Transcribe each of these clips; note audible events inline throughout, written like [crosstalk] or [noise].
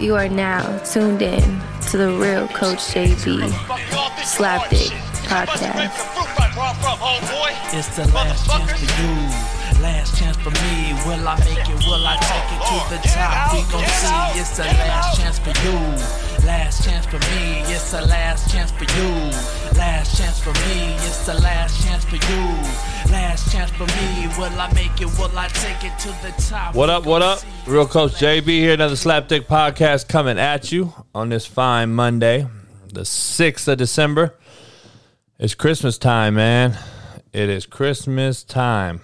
You are now tuned in to the real Coach JB Slapdick podcast. It's the last chance for you, last chance for me. Will I make it? Will I take it to the top? We gon' see. It's the last chance for you, last chance for me. It's the last chance for you, last chance for me. It's the last chance for you, last chance for me. Will I make it? Will I take it to the top? What up, what up? Real Coach JB here, another Slapdick podcast coming at you on this fine Monday, the 6th of December. It's Christmas time, man. It is Christmas time.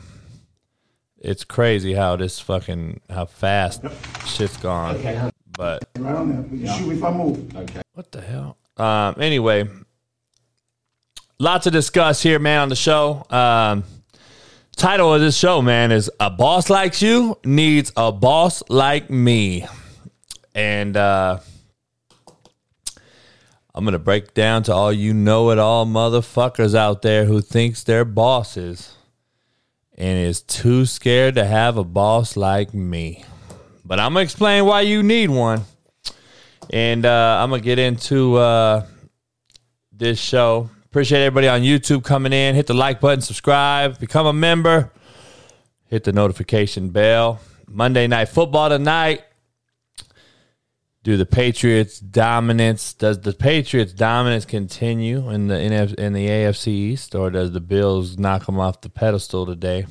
It's crazy how this fucking, how fast shit's gone. But Right on there. You can shoot if I move. Okay. what the hell? Um, anyway, lots to discuss here, man, on the show. Um, title of this show, man, is A Boss Like You Needs a Boss Like Me. And uh, I'm going to break down to all you know it all motherfuckers out there who thinks they're bosses and is too scared to have a boss like me. But I'm to explain why you need one. And uh, I'm to get into uh, this show. Appreciate everybody on YouTube coming in. Hit the like button, subscribe, become a member, hit the notification bell. Monday night football tonight. Do the Patriots dominance? Does the Patriots dominance continue in the NF, in the AFC East, or does the Bills knock them off the pedestal today?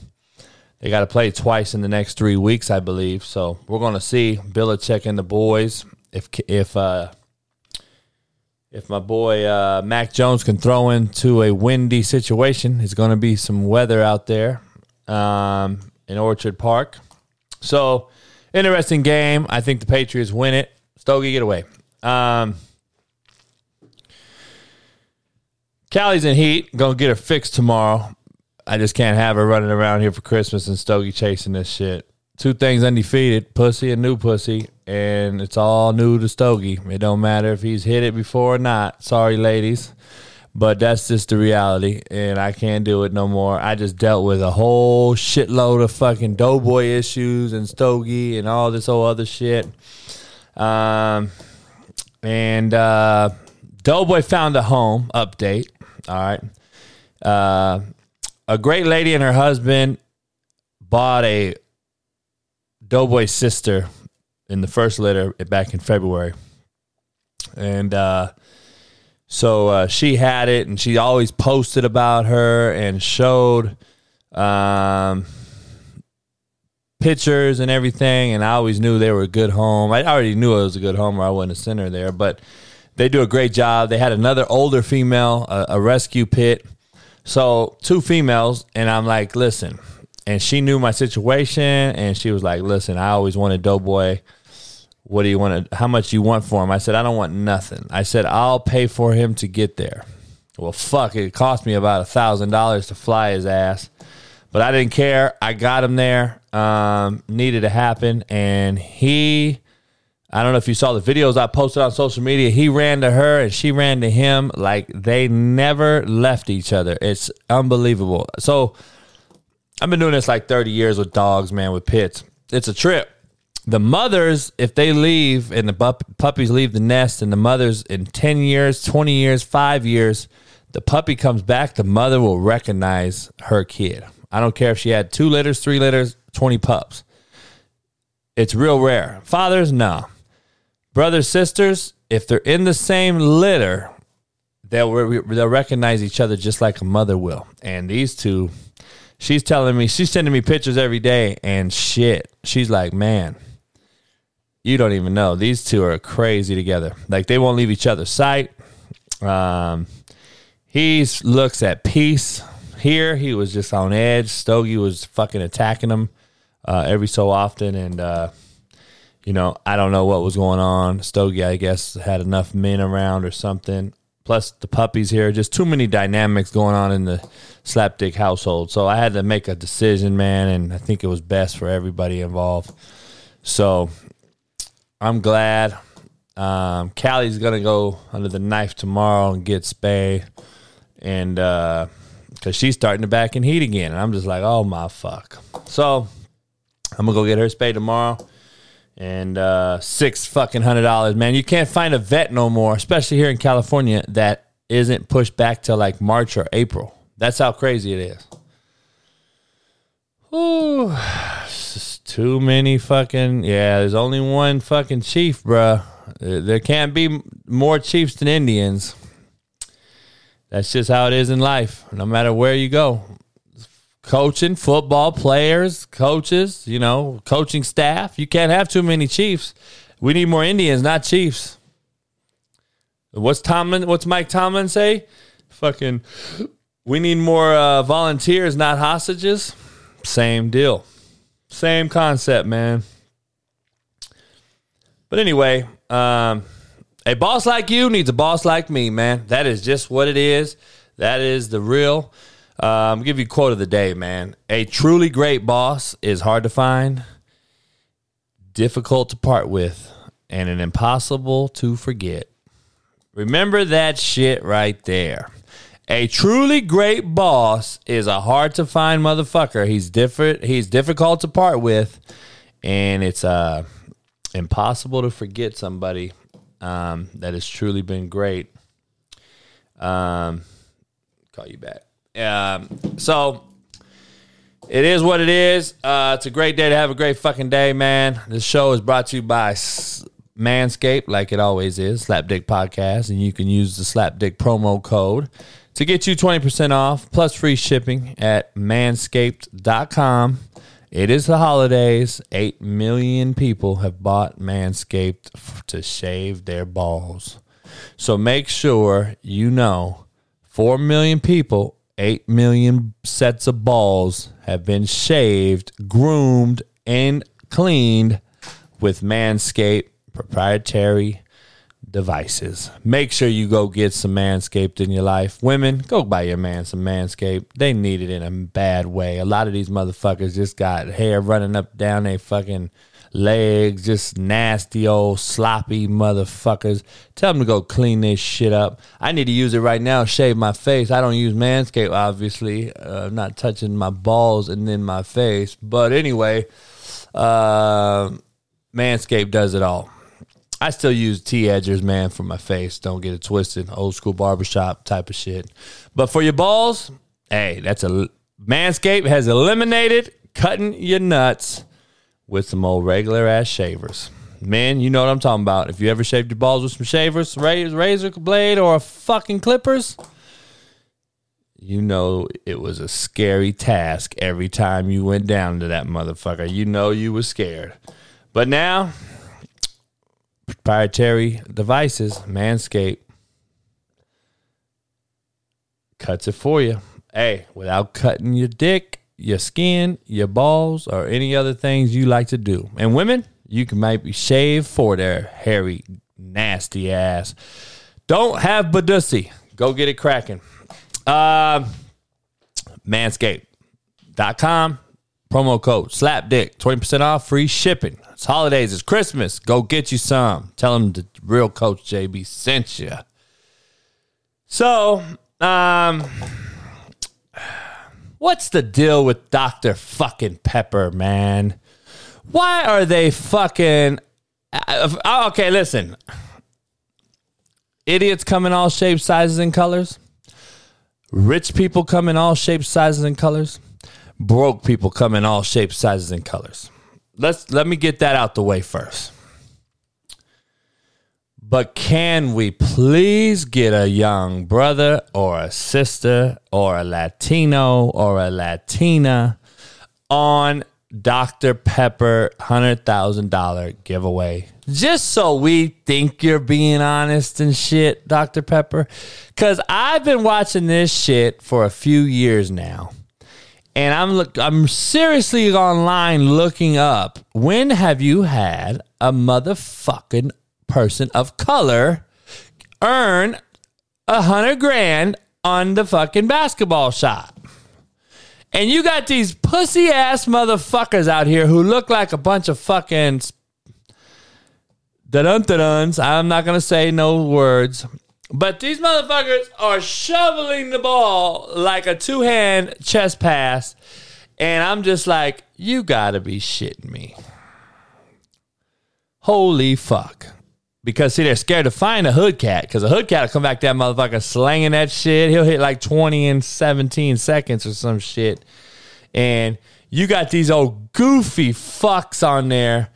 They got to play twice in the next three weeks, I believe. So we're going to see Belichick and the boys. If if uh, if my boy uh, Mac Jones can throw into a windy situation, it's going to be some weather out there um, in Orchard Park. So interesting game. I think the Patriots win it. Stogie, get away. Um, Callie's in heat. Gonna get her fixed tomorrow. I just can't have her running around here for Christmas and Stogie chasing this shit. Two things undefeated, pussy and new pussy, and it's all new to Stogie. It don't matter if he's hit it before or not. Sorry, ladies. But that's just the reality, and I can't do it no more. I just dealt with a whole shitload of fucking doughboy issues and Stogie and all this whole other shit. Um, and uh, Doughboy found a home update. All right. Uh, a great lady and her husband bought a Doughboy sister in the first litter back in February. And uh, so uh, she had it, and she always posted about her and showed um, pictures and everything. And I always knew they were a good home. I already knew it was a good home, or I wouldn't have sent her there. But they do a great job. They had another older female, a, a rescue pit. So two females, and I'm like, listen. And she knew my situation, and she was like, listen, I always wanted Doughboy. What do you want to, how much you want for him? I said, I don't want nothing. I said, I'll pay for him to get there. Well, fuck, it cost me about a thousand dollars to fly his ass. But I didn't care. I got him there. Um, needed to happen. And he, I don't know if you saw the videos I posted on social media. He ran to her and she ran to him like they never left each other. It's unbelievable. So I've been doing this like 30 years with dogs, man, with pits. It's a trip. The mothers, if they leave and the pup- puppies leave the nest, and the mothers in 10 years, 20 years, five years, the puppy comes back, the mother will recognize her kid. I don't care if she had two litters, three litters, 20 pups. It's real rare. Fathers, no. Brothers, sisters, if they're in the same litter, they'll re- they'll recognize each other just like a mother will. And these two, she's telling me she's sending me pictures every day, and shit, she's like, man, you don't even know these two are crazy together. Like they won't leave each other's sight. Um, he looks at peace. Here, he was just on edge. Stogie was fucking attacking him uh, every so often, and uh, you know, I don't know what was going on. Stogie, I guess, had enough men around or something. Plus, the puppies here, just too many dynamics going on in the slapdick household. So I had to make a decision, man, and I think it was best for everybody involved. So I'm glad. Um, Callie's gonna go under the knife tomorrow and get spayed, and because she's starting to back in heat again, and I'm just like, oh my fuck. So I'm gonna go get her spayed tomorrow, and uh, six fucking hundred dollars, man. You can't find a vet no more, especially here in California, that isn't pushed back to like March or April. That's how crazy it is. Ooh, just too many fucking yeah. There's only one fucking chief, bruh. There can't be more chiefs than Indians. That's just how it is in life. No matter where you go, coaching, football players, coaches, you know, coaching staff. You can't have too many Chiefs. We need more Indians, not Chiefs. What's Tomlin? What's Mike Tomlin say? Fucking, we need more uh, volunteers, not hostages. Same deal, same concept, man. But anyway, um, a boss like you needs a boss like me, man. That is just what it is. That is the real. Um, give you quote of the day, man. A truly great boss is hard to find, difficult to part with, and an impossible to forget. Remember that shit right there. A truly great boss is a hard to find motherfucker. He's different. He's difficult to part with, and it's uh impossible to forget somebody um, that has truly been great. Um, call you back. Um, so it is what it is. Uh, it's a great day to have a great fucking day, man. This show is brought to you by Manscaped, like it always is, Slapdick Podcast, and you can use the Slapdick promo code to get you 20% off plus free shipping at manscaped.com. It is the holidays. 8 million people have bought Manscaped to shave their balls. So make sure you know 4 million people 8 million sets of balls have been shaved, groomed, and cleaned with Manscaped proprietary devices. Make sure you go get some Manscaped in your life. Women, go buy your man some Manscaped. They need it in a bad way. A lot of these motherfuckers just got hair running up down their fucking legs, just nasty old sloppy motherfuckers. Tell them to go clean this shit up. I need to use it right now, shave my face. I don't use Manscaped, obviously. Uh, I'm not touching my balls and then my face. But anyway, uh, Manscaped does it all. I still use T edgers, man, for my face. Don't get it twisted. Old school barbershop type of shit. But for your balls, hey, that's a Manscaped has eliminated cutting your nuts with some old regular ass shavers. Man, you know what I'm talking about. If you ever shaved your balls with some shavers, razor blade, or a fucking clippers, you know it was a scary task every time you went down to that motherfucker. You know you was scared. But now, proprietary devices, Manscaped cuts it for you. Hey, without cutting your dick your skin, your balls, or any other things you like to do. And women, you can maybe shave for their hairy, nasty ass. Don't have Badussy. Go get it cracking. Uh, manscaped.com. Promo code SLAPDICK. 20% off, free shipping. It's holidays, it's Christmas. Go get you some. Tell them the real Coach JB sent you. So, um, What's the deal with Dr. fucking Pepper, man? Why are they fucking. Uh, okay, listen. Idiots come in all shapes, sizes, and colors. Rich people come in all shapes, sizes, and colors. Broke people come in all shapes, sizes, and colors. Let's let me get that out the way first. But can we please get a young brother or a sister or a Latino or a Latina on Dr. Pepper $100,000 giveaway? Just so we think you're being honest and shit, Dr. Pepper. Because I've been watching this shit for a few years now. And I'm look I'm seriously online looking up when have you had a motherfucking person of color earn a hundred grand on the fucking basketball shot. And you got these pussy ass motherfuckers out here who look like a bunch of fucking da dun duns. I'm not gonna say no words. But these motherfuckers are shoveling the ball like a two hand chest pass. And I'm just like, you gotta be shitting me. Holy fuck. Because see, they're scared to find a hood cat because a hood cat will come back that motherfucker slanging that shit. He'll hit like 20 in 17 seconds or some shit. And you got these old goofy fucks on there.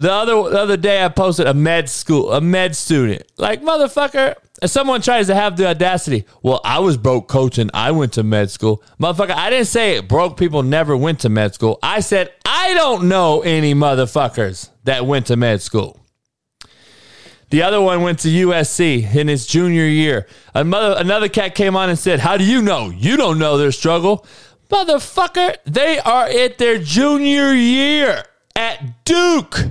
The other the other day I posted a med school, a med student. Like motherfucker, if someone tries to have the audacity, well, I was broke coaching. I went to med school. Motherfucker, I didn't say broke people never went to med school. I said I don't know any motherfuckers that went to med school. The other one went to USC in his junior year. Another, another cat came on and said, How do you know? You don't know their struggle. Motherfucker, they are at their junior year at Duke.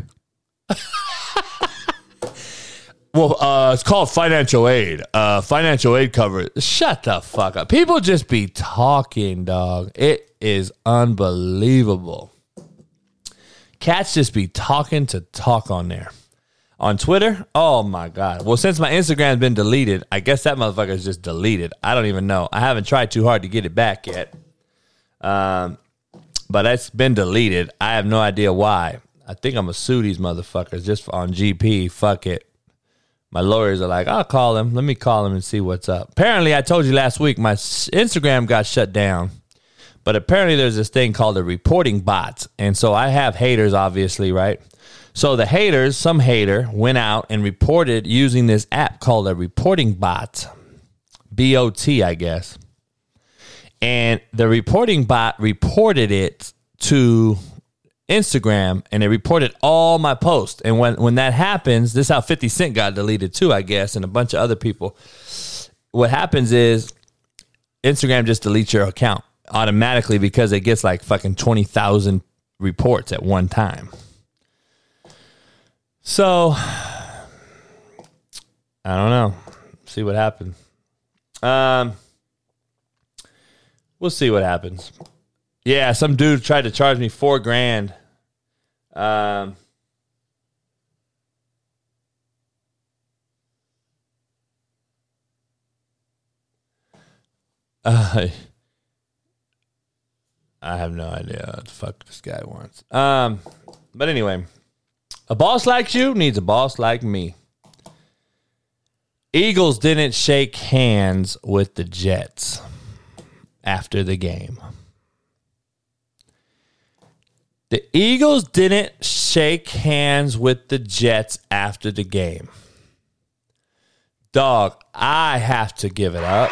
[laughs] well, uh, it's called financial aid. Uh, financial aid cover. Shut the fuck up. People just be talking, dog. It is unbelievable. Cats just be talking to talk on there. On Twitter, oh my god. Well, since my Instagram's been deleted, I guess that motherfucker's just deleted. I don't even know. I haven't tried too hard to get it back yet. Um, but it's been deleted. I have no idea why. I think I'm gonna sue these motherfuckers just on GP. Fuck it. My lawyers are like, I'll call him. Let me call him and see what's up. Apparently, I told you last week my Instagram got shut down, but apparently there's this thing called a reporting bot, and so I have haters, obviously, right? So the haters, some hater, went out and reported using this app called a reporting bot, B O T, I guess. And the reporting bot reported it to Instagram and it reported all my posts. And when, when that happens, this is how 50 Cent got deleted too, I guess, and a bunch of other people. What happens is Instagram just deletes your account automatically because it gets like fucking 20,000 reports at one time. So I don't know. See what happens. Um, we'll see what happens. Yeah, some dude tried to charge me four grand. Um, uh, I have no idea what the fuck this guy wants. Um, but anyway, a boss like you needs a boss like me. Eagles didn't shake hands with the Jets after the game. The Eagles didn't shake hands with the Jets after the game. Dog, I have to give it up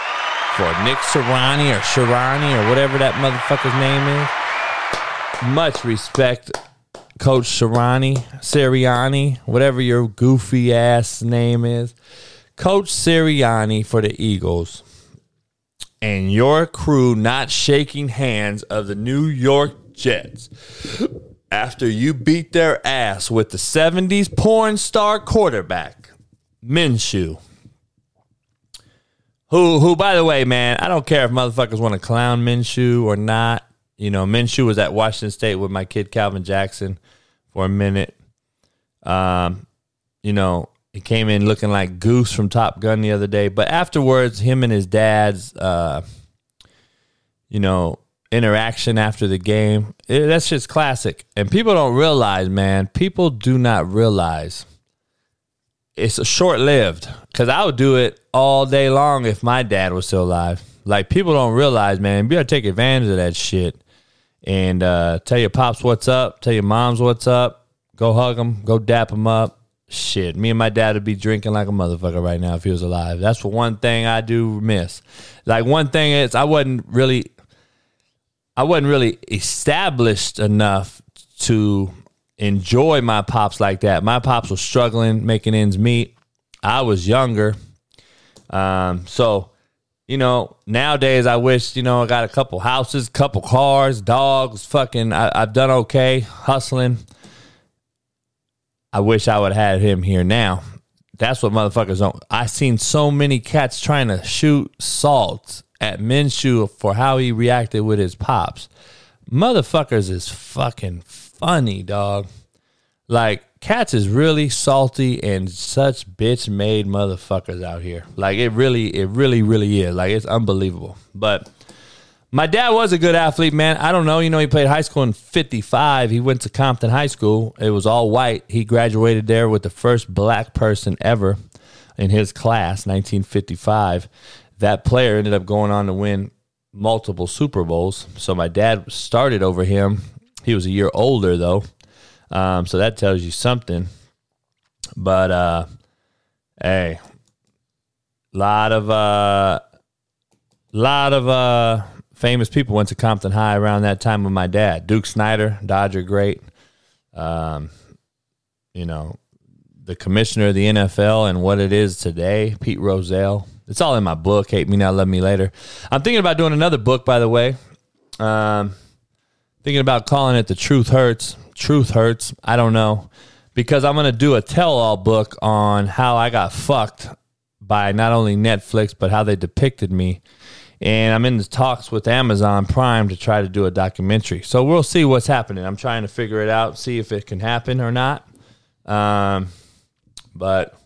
for Nick Sirianni or Sharani or whatever that motherfucker's name is. Much respect, Coach Sirianni, Sirianni, whatever your goofy ass name is. Coach Sirianni for the Eagles and your crew not shaking hands of the New York Jets after you beat their ass with the 70s porn star quarterback, Minshew. Who, who, by the way, man, I don't care if motherfuckers want to clown Minshew or not. You know, Minshew was at Washington State with my kid Calvin Jackson for a minute. Um, you know, he came in looking like Goose from Top Gun the other day, but afterwards, him and his dad's, uh, you know, interaction after the game, it, that's just classic. And people don't realize, man, people do not realize it's short lived. Because I would do it all day long if my dad was still alive. Like people don't realize, man, you gotta take advantage of that shit and uh, tell your pops what's up, tell your moms what's up, go hug them, go dap them up. Shit, me and my dad would be drinking like a motherfucker right now if he was alive. That's one thing I do miss. Like one thing is I wasn't really I wasn't really established enough to enjoy my pops like that. My pops was struggling making ends meet. I was younger. Um, so, you know, nowadays I wish, you know, I got a couple houses, couple cars, dogs, fucking, I, I've done okay hustling. I wish I would have had him here now. That's what motherfuckers don't. I seen so many cats trying to shoot salt at Minshew for how he reacted with his pops. Motherfuckers is fucking funny, dog. Like cats is really salty and such bitch made motherfuckers out here. Like it really, it really, really is. Like it's unbelievable. But My dad was a good athlete, man. I don't know. You know, he played high school in 55. He went to Compton High School. It was all white. He graduated there with the first black person ever in his class, 1955. That player ended up going on to win multiple Super Bowls. So my dad started over him. He was a year older, though. Um, so that tells you something. But, uh, hey, lot of, uh, lot of, uh, famous people went to Compton High around that time with my dad. Duke Snider, Dodger great. Um, you know, the commissioner of the NFL and what it is today, Pete Rozelle. It's all in my book, Hate Me Now, Love Me Later. I'm thinking about doing another book, by the way. Um, thinking about calling it The Truth Hurts. Truth Hurts. I don't know. Because I'm going to do a tell all book on how I got fucked by not only Netflix, but how they depicted me and I'm in the talks with Amazon Prime to try to do a documentary. So we'll see what's happening. I'm trying to figure it out, see if it can happen or not. Um, but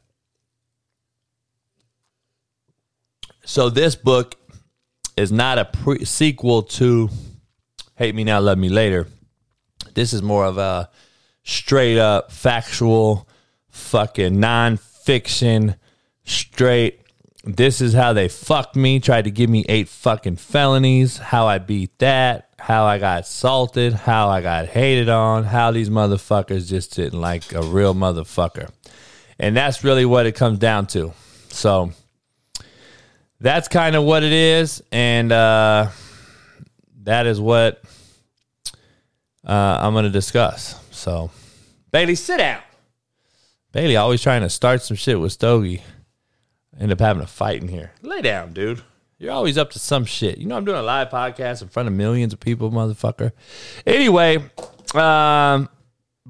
so this book is not a pre- sequel to Hate Me Now, Love Me Later. This is more of a straight up factual, fucking nonfiction, straight this is how they fucked me, tried to give me eight fucking felonies, how I beat that, how I got assaulted, how I got hated on, how these motherfuckers just didn't like a real motherfucker. And that's really what it comes down to. So that's kind of what it is. And uh, that is what uh, I'm going to discuss. So, Bailey, sit down. Bailey always trying to start some shit with Stogie. End up having a fight in here. Lay down, dude. You're always up to some shit. You know I'm doing a live podcast in front of millions of people, motherfucker. Anyway, um,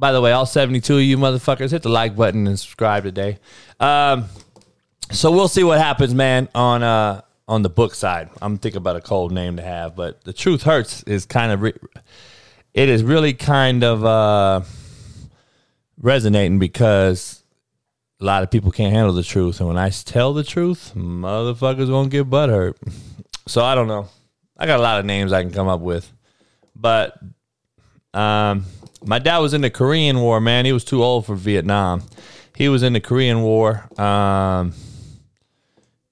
by the way, all 72 of you motherfuckers, hit the like button and subscribe today. Um, so we'll see what happens, man, on uh on the book side. I'm thinking about a cold name to have, but the truth hurts is kind of re- it is really kind of uh resonating because a lot of people can't handle the truth, and when I tell the truth, motherfuckers won't get butt hurt. So I don't know. I got a lot of names I can come up with, but um, my dad was in the Korean War. Man, he was too old for Vietnam. He was in the Korean War. Um,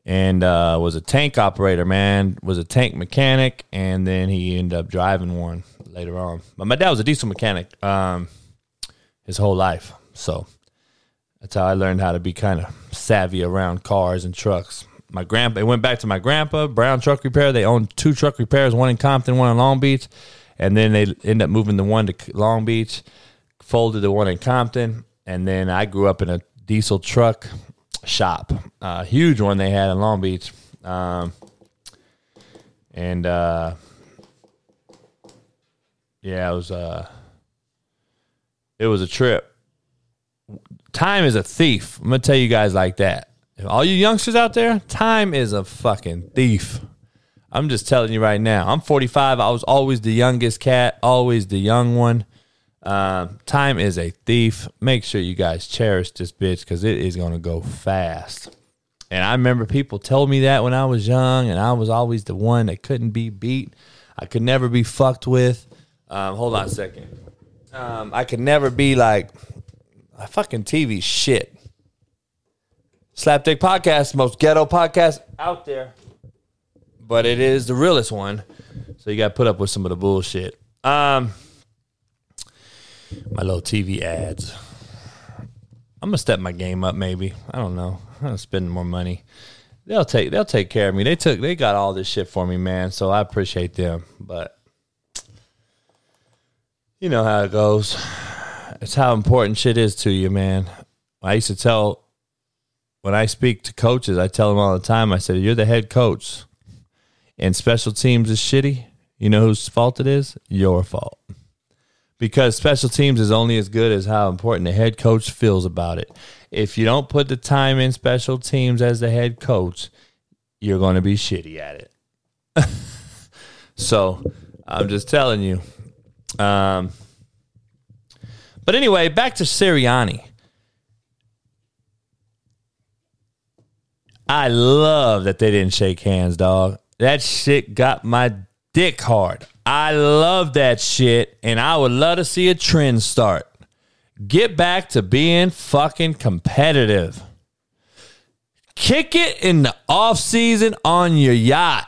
and uh, was a tank operator, man. Was a tank mechanic, and then he ended up driving one later on. But my dad was a diesel mechanic um, his whole life, so that's how I learned how to be kind of savvy around cars and trucks. My grandpa, it went back to my grandpa, Brown Truck Repair. They owned two truck repairs, one in Compton, one in Long Beach. And then they end up moving the one to Long Beach, folded the one in Compton. And then I grew up in a diesel truck shop, a huge one they had in Long Beach. Um, and uh, yeah, it was uh, it was a trip time is a thief. I'm gonna tell you guys like that. All you youngsters out there, time is a fucking thief. I'm just telling you right now. I'm 45. I was always the youngest cat, always the young one. Um, time is a thief. Make sure you guys cherish this bitch because it is gonna go fast. And I remember people told me that when I was young, and I was always the one that couldn't be beat. I could never be fucked with. Um, hold on a second. Um, I could never be like a fucking TV shit. Slapdick Podcast, most ghetto podcast out there. But it is the realest one. So you got to put up with some of the bullshit. Um, my little TV ads. I'm gonna step my game up. Maybe I don't know. I'm gonna spend more money. They'll take they'll take care of me. They took they got all this shit for me, man. So I appreciate them. But you know how it goes. It's how important shit is to you, man. I used to tell when I speak to coaches, I tell them all the time. I said, "You're the head coach, and special teams is shitty. You know whose fault it is? Your fault." Because special teams is only as good as how important the head coach feels about it. If you don't put the time in special teams as the head coach, you're going to be shitty at it. [laughs] so I'm just telling you. Um, but anyway, back to Sirianni. I love that they didn't shake hands, dog. That shit got my dick hard. I love that shit, and I would love to see a trend start. Get back to being fucking competitive. Kick it in the off season on your yacht.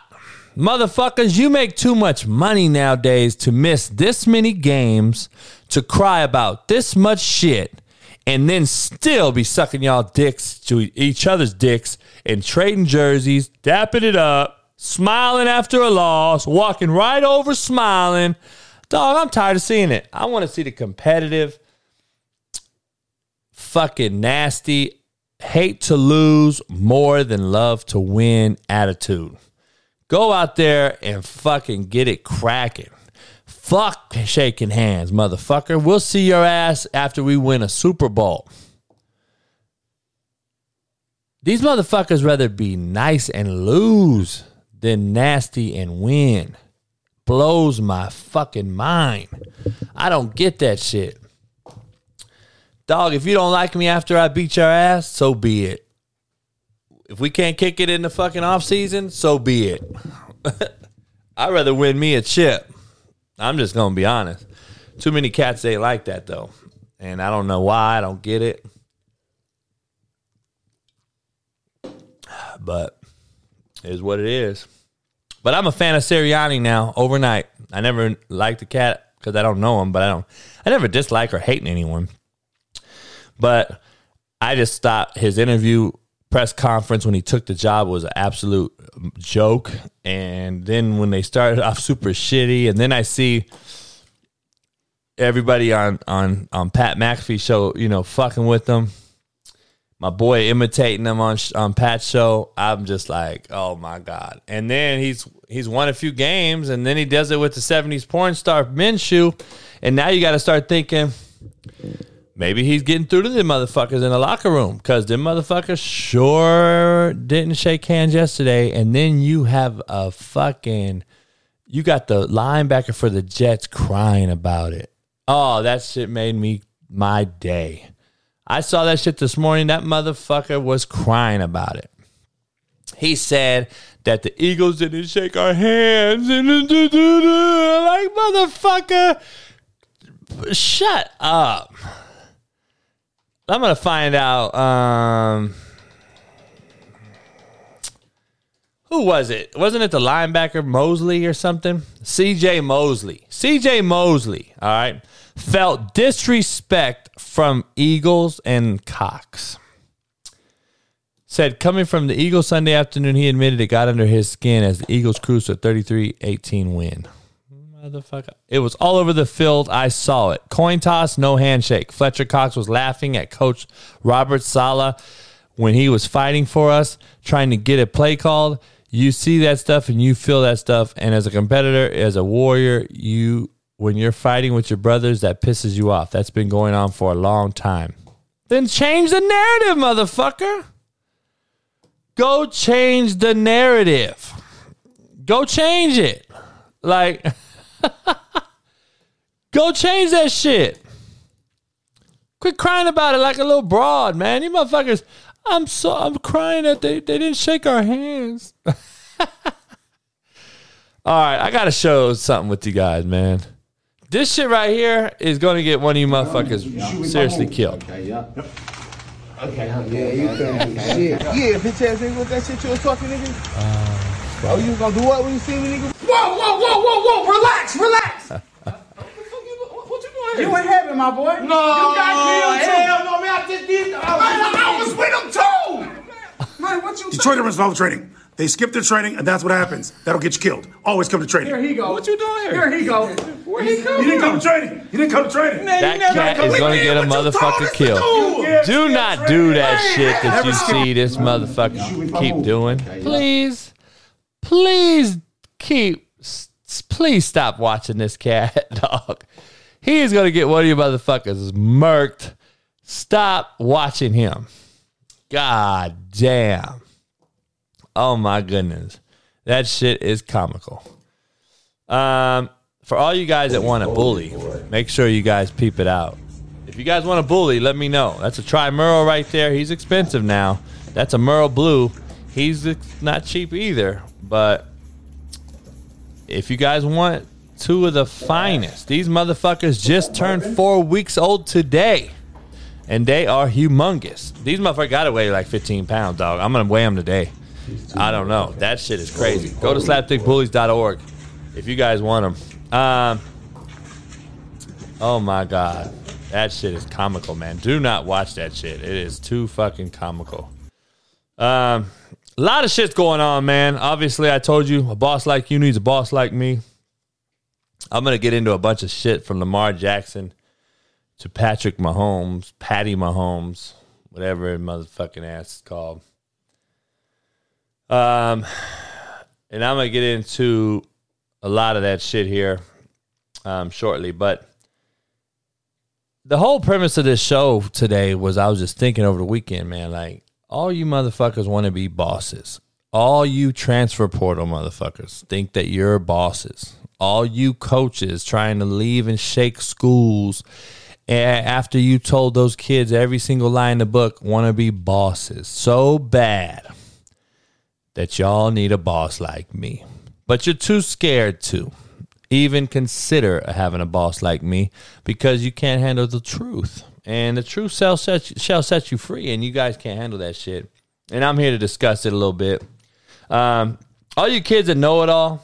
Motherfuckers, you make too much money nowadays to miss this many games, to cry about this much shit, and then still be sucking y'all dicks to each other's dicks and trading jerseys, dapping it up, smiling after a loss, walking right over smiling. Dog, I'm tired of seeing it. I want to see the competitive, fucking nasty, hate to lose more than love to win attitude. Go out there and fucking get it cracking. Fuck shaking hands, motherfucker. We'll see your ass after we win a Super Bowl. These motherfuckers rather be nice and lose than nasty and win. Blows my fucking mind. I don't get that shit. Dog, if you don't like me after I beat your ass, so be it. If we can't kick it in the fucking off season, so be it. [laughs] I'd rather win me a chip. I'm just gonna be honest. Too many cats ain't like that though. And I don't know why, I don't get it. [sighs] But is what it is. But I'm a fan of Sirianni now overnight. I never liked the cat because I don't know him, but I don't I never dislike or hate anyone. But I just thought his interview press conference when he took the job was an absolute joke. And then when they started [laughs] off super shitty, and then I see everybody on on on Pat McAfee show, you know, fucking with them. My boy imitating them on on Pat's show. I'm just like, oh my god! And then he's he's won a few games, and then he does it with the '70s porn star Minshew, and now you got to start thinking maybe he's getting through to the motherfuckers in the locker room because them motherfuckers sure didn't shake hands yesterday. And then you have a fucking, you got the linebacker for the Jets crying about it. Oh, that shit made me my day. I saw that shit this morning. That motherfucker was crying about it. He said that the Eagles didn't shake our hands and like motherfucker, shut up. I'm gonna find out. Um, who was it? Wasn't it the linebacker Mosley or something? C.J. Mosley. C.J. Mosley. All right, felt disrespect from Eagles and Cox. Said coming from the Eagles Sunday afternoon, he admitted it got under his skin as the Eagles cruised to a 33-18 win. Motherfucker. It was all over the field. I saw it. Coin toss, no handshake. Fletcher Cox was laughing at Coach Robert Saleh when he was fighting for us, trying to get a play called. You see that stuff and you feel that stuff. And as a competitor, as a warrior, you when you're fighting with your brothers, that pisses you off. That's been going on for a long time. Then change the narrative, motherfucker. Go change the narrative. Go change it. Like [laughs] Go change that shit. Quit crying about it like a little broad, man. You motherfuckers, I'm so I'm crying that they, they didn't shake our hands. [laughs] All right, I gotta show something with you guys, man. This shit right here is gonna get one of you motherfuckers seriously killed. Okay, yeah. Okay, yeah, you can shit. Yeah, bitch ass nigga, what that shit you was talking, nigga? Uh, oh, you was gonna do what when you see me, nigga? Whoa, whoa, whoa, whoa, whoa! Relax, relax. [laughs] what you in heaven, my boy. No, you got killed too. hell no, man. I just did. I was, I was with him too. Man, what you Detroit runs follow training. They skip their training, and that's what happens. That'll get you killed. Always come to training. Here he go. What you doing here? Here he go. Where he go? You didn't come to training. You didn't come to training. That cat is gonna get a motherfucker killed. Do not do that shit that you see this motherfucker keep doing. Please, please keep, please stop watching this cat, [laughs] dog. He is gonna get one of you motherfuckers murked. Stop watching him. God damn. Oh my goodness. That shit is comical. Um, for all you guys that want to bully, make sure you guys peep it out. If you guys want to bully, let me know. That's a Tri Merle right there. He's expensive now. That's a Merle Blue. He's not cheap either, but if you guys want two of the finest, these motherfuckers just turned four weeks old today. And they are humongous. These motherfuckers got to weigh like 15 pounds, dog. I'm going to weigh them today. I don't know. That shit is crazy. Go to slapdickbullies.org if you guys want them. Um, oh my God. That shit is comical, man. Do not watch that shit. It is too fucking comical. Um, a lot of shit's going on, man. Obviously, I told you a boss like you needs a boss like me. I'm gonna get into a bunch of shit from Lamar Jackson to Patrick Mahomes, Patty Mahomes, whatever motherfucking ass is called. Um, and I'm gonna get into a lot of that shit here um, shortly, but the whole premise of this show today was I was just thinking over the weekend, man, like all you motherfuckers want to be bosses. All you transfer portal motherfuckers think that you're bosses. All you coaches trying to leave and shake schools after you told those kids every single line in the book want to be bosses so bad that y'all need a boss like me. But you're too scared to even consider having a boss like me because you can't handle the truth. And the truth shall set, you, shall set you free, and you guys can't handle that shit. And I'm here to discuss it a little bit. Um, all you kids that know it all,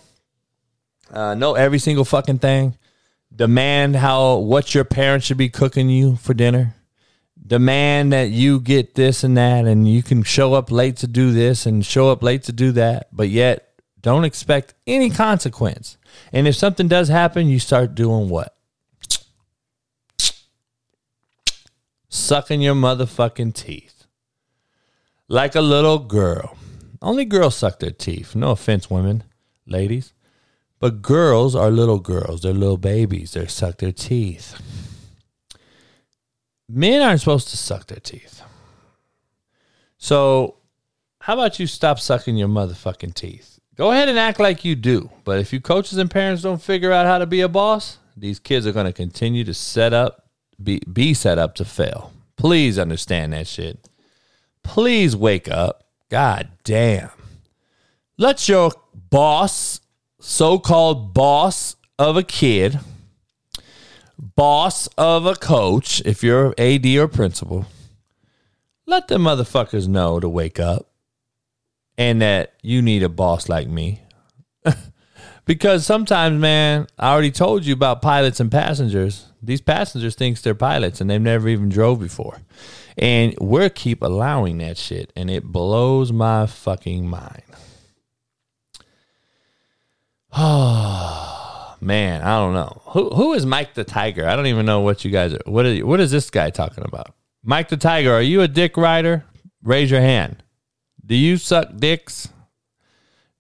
uh, know every single fucking thing, demand how what your parents should be cooking you for dinner, demand that you get this and that, and you can show up late to do this and show up late to do that, but yet don't expect any consequence. And if something does happen, you start doing what? Sucking your motherfucking teeth. Like a little girl. Only girls suck their teeth. No offense, women, ladies. But girls are little girls. They're little babies. They suck their teeth. Men aren't supposed to suck their teeth. So, how about you stop sucking your motherfucking teeth? Go ahead and act like you do. But if you coaches and parents don't figure out how to be a boss, these kids are going to continue to set up, be, be set up to fail. Please understand that shit. Please wake up. God damn. Let your boss, so called boss of a kid, boss of a coach, if you're AD or principal, let the motherfuckers know to wake up and that you need a boss like me. [laughs] because sometimes, man, I already told you about pilots and passengers. These passengers thinks they're pilots and they've never even drove before. And we're keep allowing that shit and it blows my fucking mind. Oh [sighs] man, I don't know. Who who is Mike the Tiger? I don't even know what you guys are what are, what is this guy talking about? Mike the Tiger, are you a dick rider? Raise your hand. Do you suck dicks?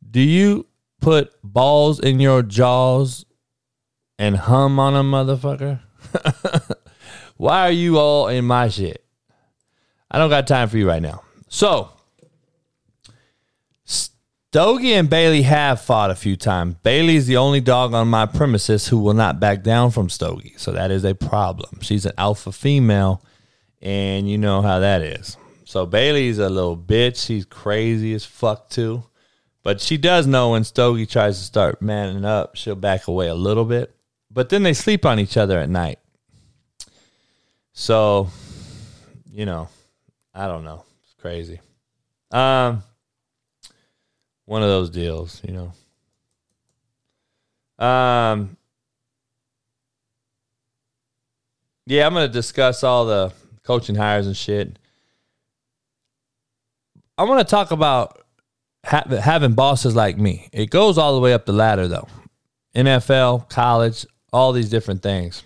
Do you put balls in your jaws and hum on a motherfucker? [laughs] Why are you all in my shit? I don't got time for you right now. So, Stogie and Bailey have fought a few times. Bailey is the only dog on my premises who will not back down from Stogie. So that is a problem. She's an alpha female, and you know how that is. So Bailey's a little bitch. She's crazy as fuck too. But she does know when Stogie tries to start manning up, she'll back away a little bit. But then they sleep on each other at night. So, you know, I don't know. It's crazy. Um one of those deals, you know. Um Yeah, I'm going to discuss all the coaching hires and shit. I want to talk about ha- having bosses like me. It goes all the way up the ladder, though. NFL, college, all these different things.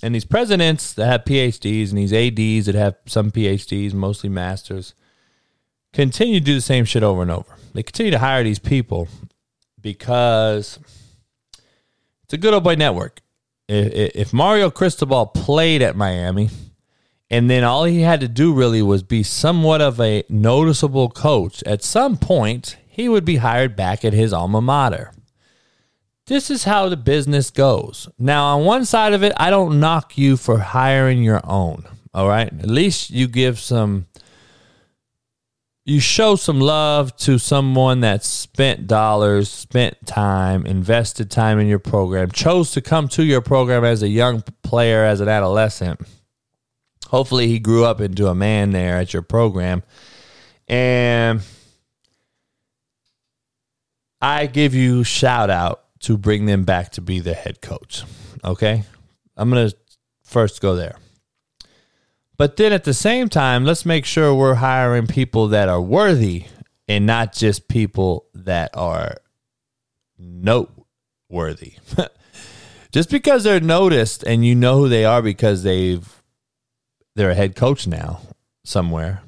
And these presidents that have PhDs and these ADs that have some PhDs, mostly masters, continue to do the same shit over and over. They continue to hire these people because it's a good old boy network. If Mario Cristobal played at Miami, and then all he had to do really was be somewhat of a noticeable coach. At some point, he would be hired back at his alma mater. This is how the business goes. Now, on one side of it, I don't knock you for hiring your own. All right. At least you give some you show some love to someone that spent dollars, spent time, invested time in your program, chose to come to your program as a young player, as an adolescent. Hopefully, he grew up into a man there at your program. And I give you shout out to bring them back to be the head coach. Okay? I'm going to first go there. But then at the same time, let's make sure we're hiring people that are worthy and not just people that are noteworthy. [laughs] just because they're noticed and you know who they are because they've they're a head coach now somewhere,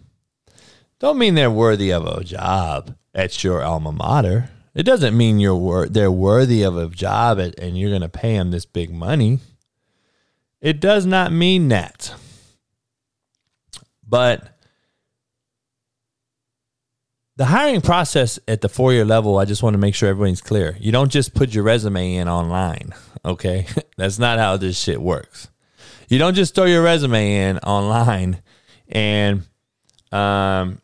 don't mean they're worthy of a job at your alma mater. It doesn't mean you're wor- they're worthy of a job at, and you're going to pay them this big money. It does not mean that. But the hiring process at the four year level, I just want to make sure everything's clear. You don't just put your resume in online, [laughs] okay? [laughs] That's not how this shit works. You don't just throw your resume in online and um,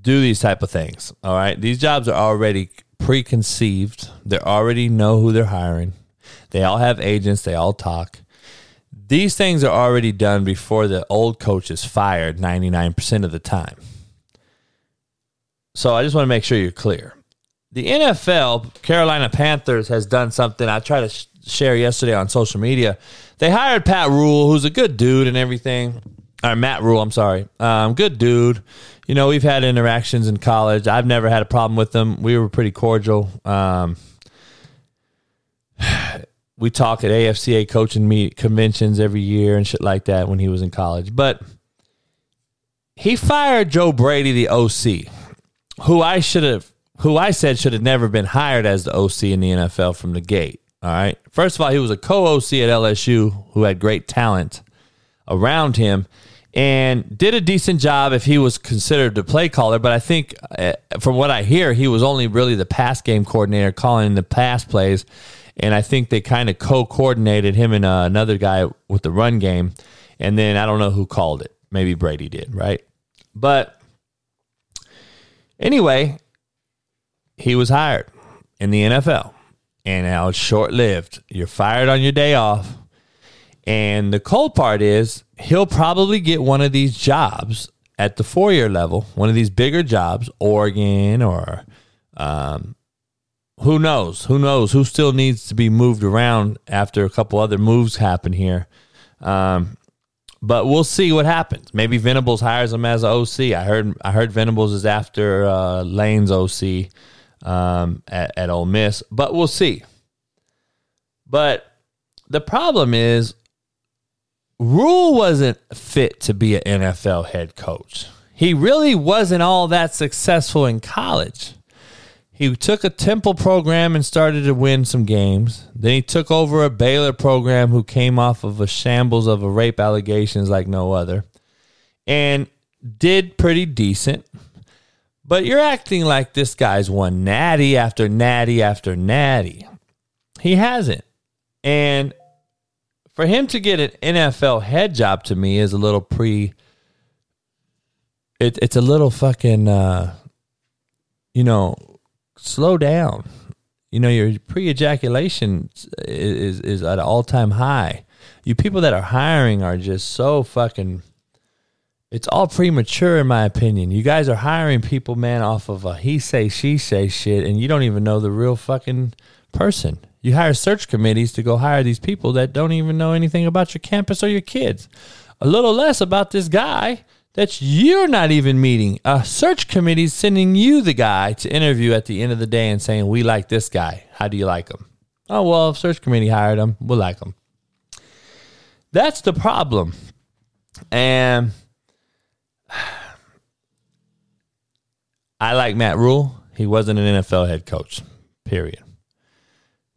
do these type of things. All right, these jobs are already preconceived. They already know who they're hiring. They all have agents. They all talk. These things are already done before the old coach is fired 99% of the time. So I just want to make sure you're clear. The NFL, Carolina Panthers, has done something I tried to sh- share yesterday on social media. They hired Pat Rhule, who's a good dude and everything. Or Matt Rhule, I'm sorry. Um, good dude. You know, we've had interactions in college. I've never had a problem with them. We were pretty cordial. Um, we talk at AFCA coaching meet conventions every year and shit like that when he was in college. But he fired Joe Brady, the OC, who I should have, who I said should have never been hired as the OC in the NFL from the gate. All right. First of all, he was a co OC at LSU who had great talent around him and did a decent job if he was considered the play caller. But I think, uh, from what I hear, he was only really the pass game coordinator calling the pass plays and I think they kind of co-coordinated him and uh, another guy with the run game, and then I don't know who called it. Maybe Brady did, right? But anyway, he was hired in the NFL, and now it's short-lived. You're fired on your day off, and the cold part is he'll probably get one of these jobs at the four-year level, one of these bigger jobs, Oregon or um, who knows? Who knows? Who still needs to be moved around after a couple other moves happen here? Um, but we'll see what happens. Maybe Venables hires him as an OC. I heard I heard Venables is after uh, Lane's OC um, at, at Ole Miss, but we'll see. But the problem is, Rhule wasn't fit to be an NFL head coach. He really wasn't all that successful in college. He took a Temple program and started to win some games. Then he took over a Baylor program who came off of a shambles of a rape allegations like no other and did pretty decent. But you're acting like this guy's won natty after natty after natty. He hasn't. And for him to get an NFL head job to me is a little pre it, it's a little fucking uh you know slow down. You know, your pre ejaculation is, is at an all time high. You people that are hiring are just so fucking. It's all premature, in my opinion. You guys are hiring people, man, off of a he say, she say shit, and you don't even know the real fucking person. You hire search committees to go hire these people that don't even know anything about your campus or your kids. A little less about this guy that you're not even meeting. A search committee sending you the guy to interview at the end of the day and saying, We like this guy. How do you like him? Oh, well, search committee hired him. We'll like him. That's the problem. And I like Matt Rhule. He wasn't an NFL head coach, period.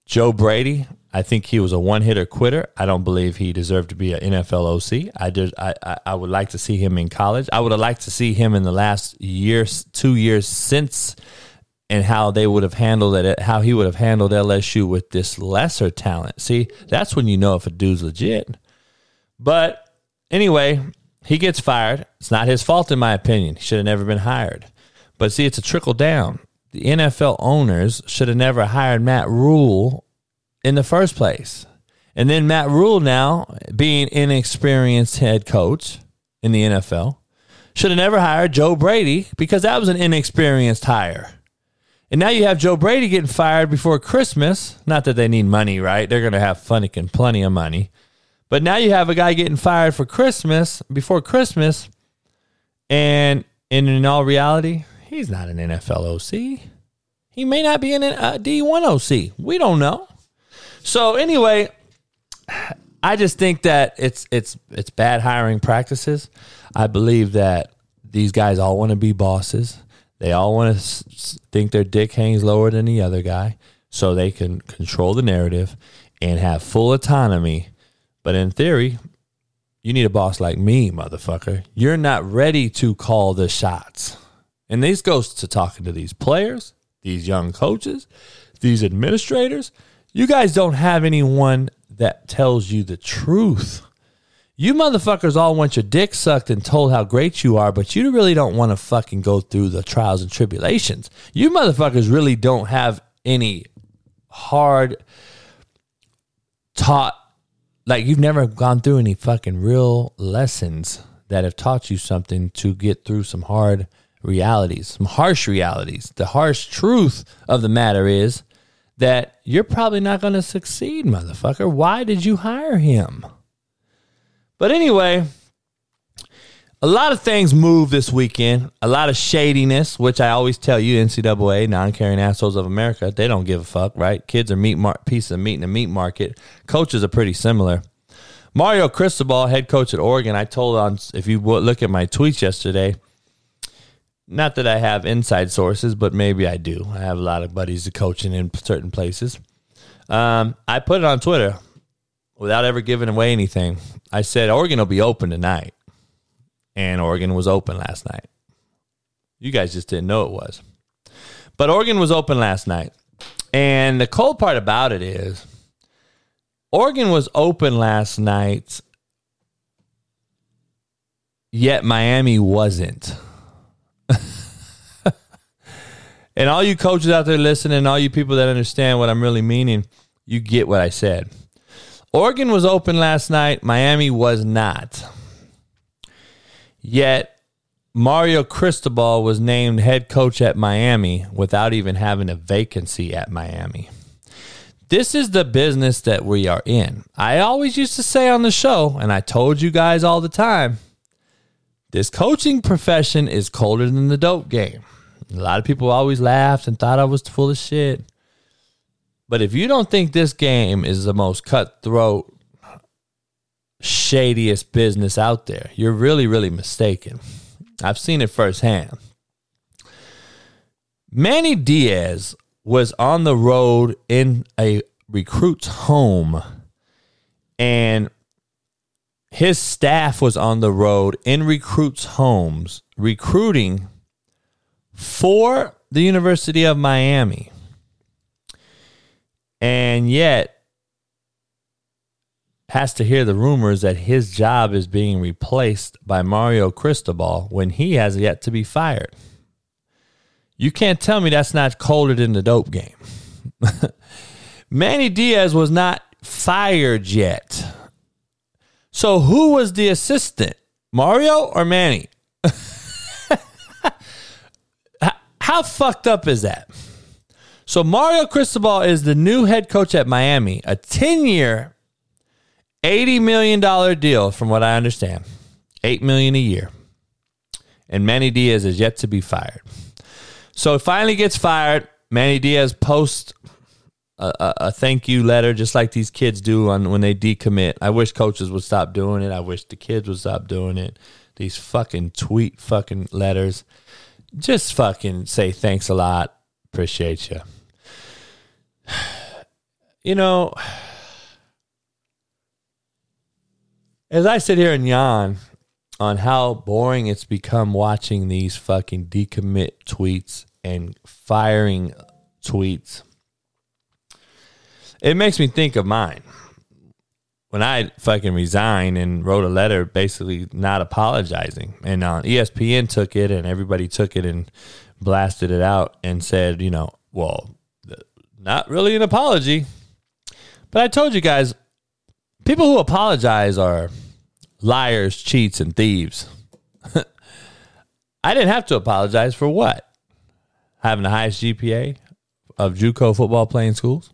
Joe Brady, I think he was a one hitter quitter. I don't believe he deserved to be an NFL OC. I I, I, I would like to see him in college. I would have liked to see him in the last years, two years since, and how they would have handled it, how he would have handled LSU with this lesser talent. See, that's when you know if a dude's legit. But anyway, he gets fired. It's not his fault, in my opinion. He should have never been hired. But see, it's a trickle down. The NFL owners should have never hired Matt Rhule in the first place. And then Matt Rhule, now being inexperienced head coach in the NFL, should have never hired Joe Brady because that was an inexperienced hire. And now you have Joe Brady getting fired before Christmas. Not that they need money, right? They're going to have fucking plenty of money. But now you have a guy getting fired for Christmas, before Christmas. And, and in all reality, he's not an NFL OC. He may not be an uh, D1 OC. We don't know. So anyway, I just think that it's it's it's bad hiring practices. I believe that these guys all want to be bosses. They all want to s- think their dick hangs lower than the other guy, so they can control the narrative and have full autonomy. But in theory, you need a boss like me, motherfucker. You're not ready to call the shots. And this goes to talking to these players, these young coaches, these administrators. You guys don't have anyone that tells you the truth. You motherfuckers all want your dick sucked and told how great you are, but you really don't want to fucking go through the trials and tribulations. You motherfuckers really don't have any hard taught, like you've never gone through any fucking real lessons that have taught you something to get through some hard realities, some harsh realities. The harsh truth of the matter is that you're probably not going to succeed, motherfucker. Why did you hire him? But anyway, a lot of things move this weekend. A lot of shadiness, which I always tell you, NCAA, non-caring assholes of America, they don't give a fuck, right? Kids are meat mar- pieces of meat in the meat market. Coaches are pretty similar. Mario Cristobal, head coach at Oregon, I told on if you look at my tweets yesterday. Not that I have inside sources, but maybe I do. I have a lot of buddies coaching in certain places. Um, I put it on Twitter without ever giving away anything. I said Oregon will be open tonight, and Oregon was open last night. You guys just didn't know it was, but Oregon was open last night. And the cold part about it is, Oregon was open last night, yet Miami wasn't. And all you coaches out there listening, all you people that understand what I'm really meaning, you get what I said. Oregon was open last night, Miami was not. Yet Mario Cristobal was named head coach at Miami without even having a vacancy at Miami. This is the business that we are in. I always used to say on the show, and I told you guys all the time this coaching profession is colder than the dope game. A lot of people always laughed and thought I was full of shit. But if you don't think this game is the most cutthroat, shadiest business out there, you're really, really mistaken. I've seen it firsthand. Manny Diaz was on the road in a recruit's home, and his staff was on the road in recruits' homes recruiting for the University of Miami. And yet has to hear the rumors that his job is being replaced by Mario Cristobal when he has yet to be fired. You can't tell me that's not colder than the dope game. [laughs] Manny Diaz was not fired yet. So who was the assistant? Mario or Manny? How fucked up is that? So Mario Cristobal is the new head coach at Miami, a 10-year, $80 million deal from what I understand. 8 million a year. And Manny Diaz is yet to be fired. So it finally gets fired. Manny Diaz posts a, a, a, thank you letter, just like these kids do on when they decommit. I wish coaches would stop doing it. I wish the kids would stop doing it. These fucking tweet fucking letters. Just fucking say thanks a lot. Appreciate you. You know, as I sit here and yawn on how boring it's become watching these fucking decommit tweets and firing tweets, it makes me think of mine. When I fucking resigned and wrote a letter basically not apologizing. And uh, ESPN took it and everybody took it and blasted it out and said, you know, well, not really an apology. But I told you guys, people who apologize are liars, cheats, and thieves. [laughs] I didn't have to apologize for what? Having the highest GPA of JUCO football playing schools?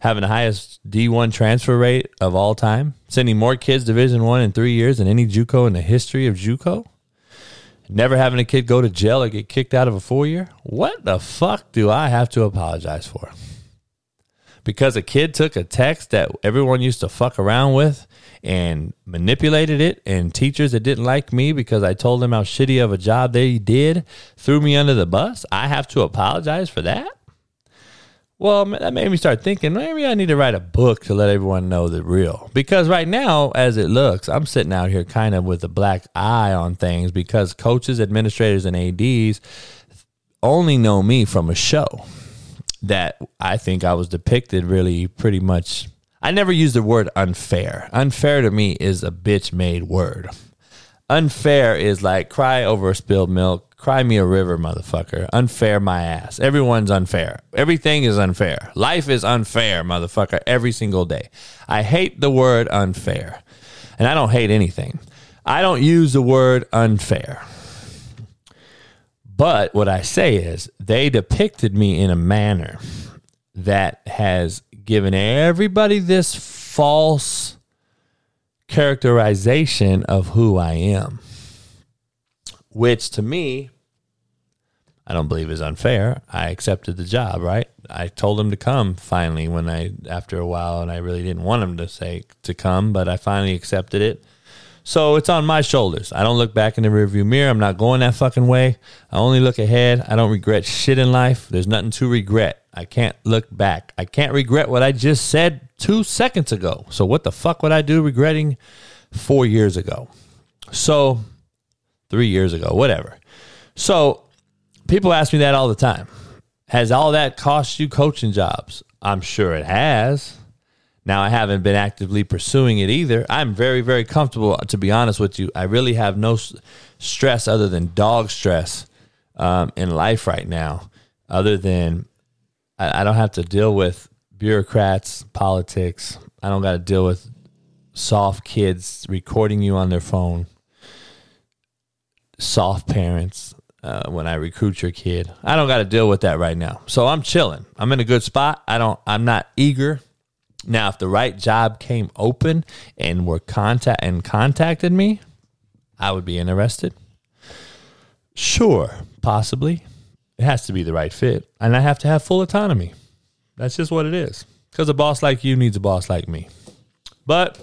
Having the highest D1 transfer rate of all time, sending more kids Division One in three years than any JUCO in the history of JUCO, never having a kid go to jail or get kicked out of a four year. What the fuck do I have to apologize for? Because a kid took a text that everyone used to fuck around with and manipulated it, and teachers that didn't like me because I told them how shitty of a job they did threw me under the bus. I have to apologize for that? Well, that made me start thinking maybe I need to write a book to let everyone know the real. Because right now, as it looks, I'm sitting out here kind of with a black eye on things because coaches, administrators, and ADs only know me from a show that I think I was depicted really pretty much. I never used the word unfair. Unfair to me is a bitch made word. Unfair is like cry over spilled milk Cry me a river, motherfucker. Unfair my ass. Everyone's unfair. Everything is unfair. Life is unfair, motherfucker, every single day. I hate the word unfair. And I don't hate anything. I don't use the word unfair. But what I say is they depicted me in a manner that has given everybody this false characterization of who I am which to me, I don't believe is unfair. I accepted the job, right? I told him to come finally when I, after a while, and I really didn't want him to say to come, but I finally accepted it. So it's on my shoulders. I don't look back in the rearview mirror. I'm not going that fucking way. I only look ahead. I don't regret shit in life. There's nothing to regret. I can't look back. I can't regret what I just said two seconds ago. So what the fuck would I do regretting four years ago? So three years ago, whatever. So people ask me that all the time. Has all that cost you coaching jobs? I'm sure it has. Now, I haven't been actively pursuing it either. I'm very, very comfortable, to be honest with you. I really have no stress other than dog stress um, in life right now, other than I, I don't have to deal with bureaucrats, politics. I don't got to deal with soft kids recording you on their phone soft parents uh, when I recruit your kid. I don't got to deal with that right now. So I'm chilling. I'm in a good spot. I don't. I'm not eager. Now, if the right job came open and were contact and contacted me, I would be interested. Sure, possibly. It has to be the right fit, and I have to have full autonomy. That's just what it is. Because a boss like you needs a boss like me. But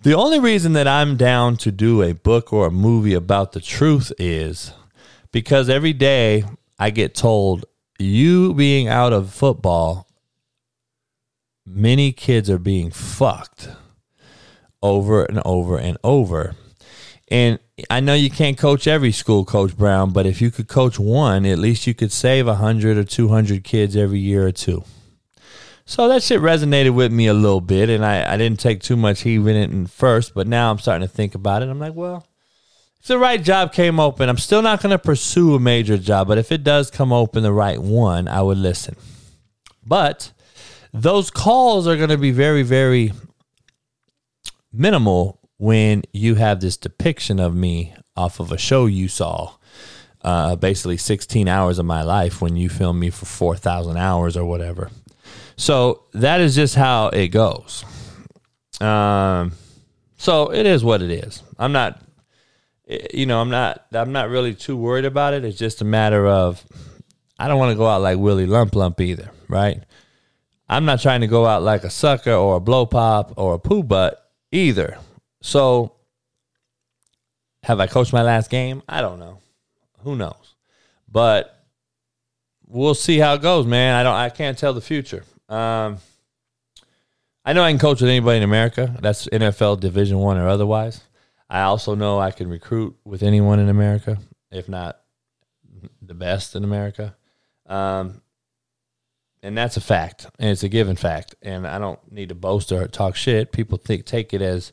the only reason that I'm down to do a book or a movie about the truth is because every day I get told, you being out of football, many kids are being fucked over and over and over. And I know you can't coach every school, Coach Brown, but if you could coach one, at least you could save 100 or 200 kids every year or two. So that shit resonated with me a little bit, and I, I didn't take too much heat in it in first, but now I'm starting to think about it. I'm like, well, if the right job came open, I'm still not going to pursue a major job, but if it does come open, the right one, I would listen. But those calls are going to be very, very minimal when you have this depiction of me off of a show you saw. Uh, basically 16 hours of my life when you filmed me for 4,000 hours or whatever. So that is just how it goes. Um, so it is what it is. I'm not, you know, I'm not, I'm not really too worried about it. It's just a matter of, I don't want to go out like Willie Lump Lump either, right? I'm not trying to go out like a sucker or a blow pop or a poo butt either. So, have I coached my last game? I don't know. Who knows? But we'll see how it goes, man. I don't. I can't tell the future. Um, I know I can coach with anybody in America. That's NFL Division One or otherwise. I also know I can recruit with anyone in America, if not the best in America. Um, and that's a fact, and it's a given fact. And I don't need to boast or talk shit. People think take it as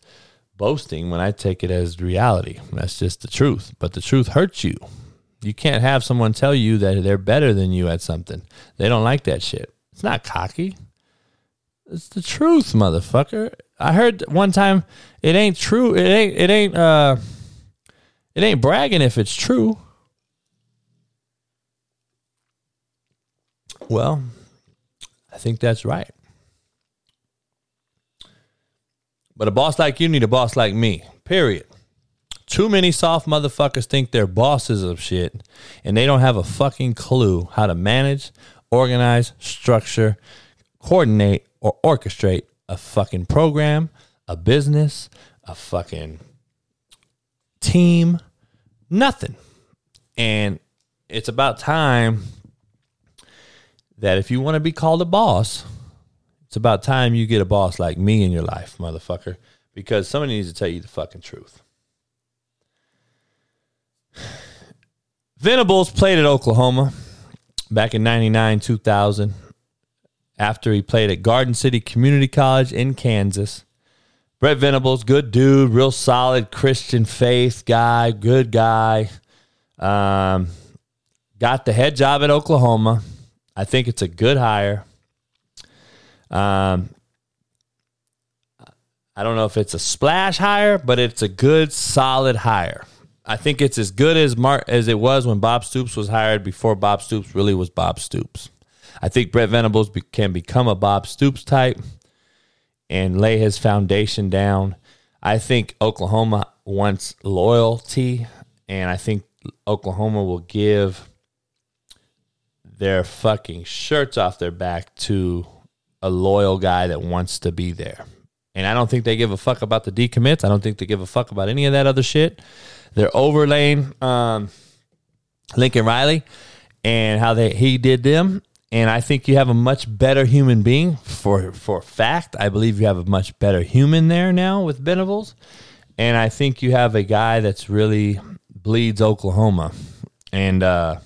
boasting when I take it as reality. That's just the truth. But the truth hurts you. You can't have someone tell you that they're better than you at something. They don't like that shit. It's not cocky. It's the truth, motherfucker. I heard one time it ain't true. It ain't it ain't uh it ain't bragging if it's true. Well, I think that's right. But a boss like you need a boss like me. Period. Too many soft motherfuckers think they're bosses of shit and they don't have a fucking clue how to manage, organize, structure, coordinate, or orchestrate a fucking program, a business, a fucking team, nothing. And it's about time that if you want to be called a boss, it's about time you get a boss like me in your life, motherfucker, because somebody needs to tell you the fucking truth. [sighs] Venables played at Oklahoma back in 99, 2000, after he played at Garden City Community College in Kansas. Brent Venables, good dude, real solid Christian faith guy, good guy. Um, got the head job at Oklahoma. I think it's a good hire. Um, I don't know if it's a splash hire, but it's a good, solid hire. I think it's as good as Mark as it was when Bob Stoops was hired before Bob Stoops really was Bob Stoops. I think Brent Venables be, can become a Bob Stoops type and lay his foundation down. I think Oklahoma wants loyalty, and I think Oklahoma will give their fucking shirts off their back to a loyal guy that wants to be there. And I don't think they give a fuck about the decommits. I don't think they give a fuck about any of that other shit. They're overlaying um, Lincoln Riley and how they he did them. And I think you have a much better human being for for fact. I believe you have a much better human there now with Venables. And I think you have a guy that's really bleeds Oklahoma. And uh,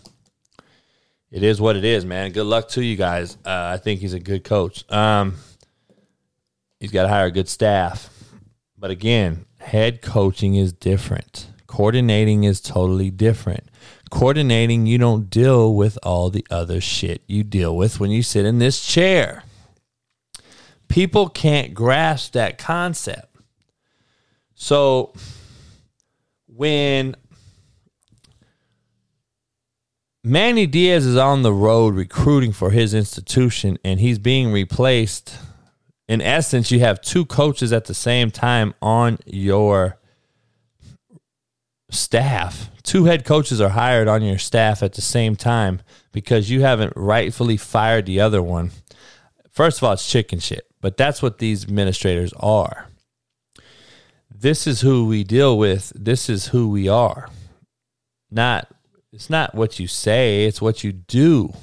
it is what it is, man. Good luck to you guys. Uh, I think he's a good coach. Um, he's got to hire a good staff. But again, head coaching is different. Coordinating is totally different. Coordinating, you don't deal with all the other shit you deal with when you sit in this chair. People can't grasp that concept. So when Manny Diaz is on the road recruiting for his institution and he's being replaced. In essence, you have two coaches at the same time on your staff. Two head coaches are hired on your staff at the same time because you haven't rightfully fired the other one. First of all, it's chicken shit, but that's what these administrators are. This is who we deal with. This is who we are. Not it's not what you say, it's what you do.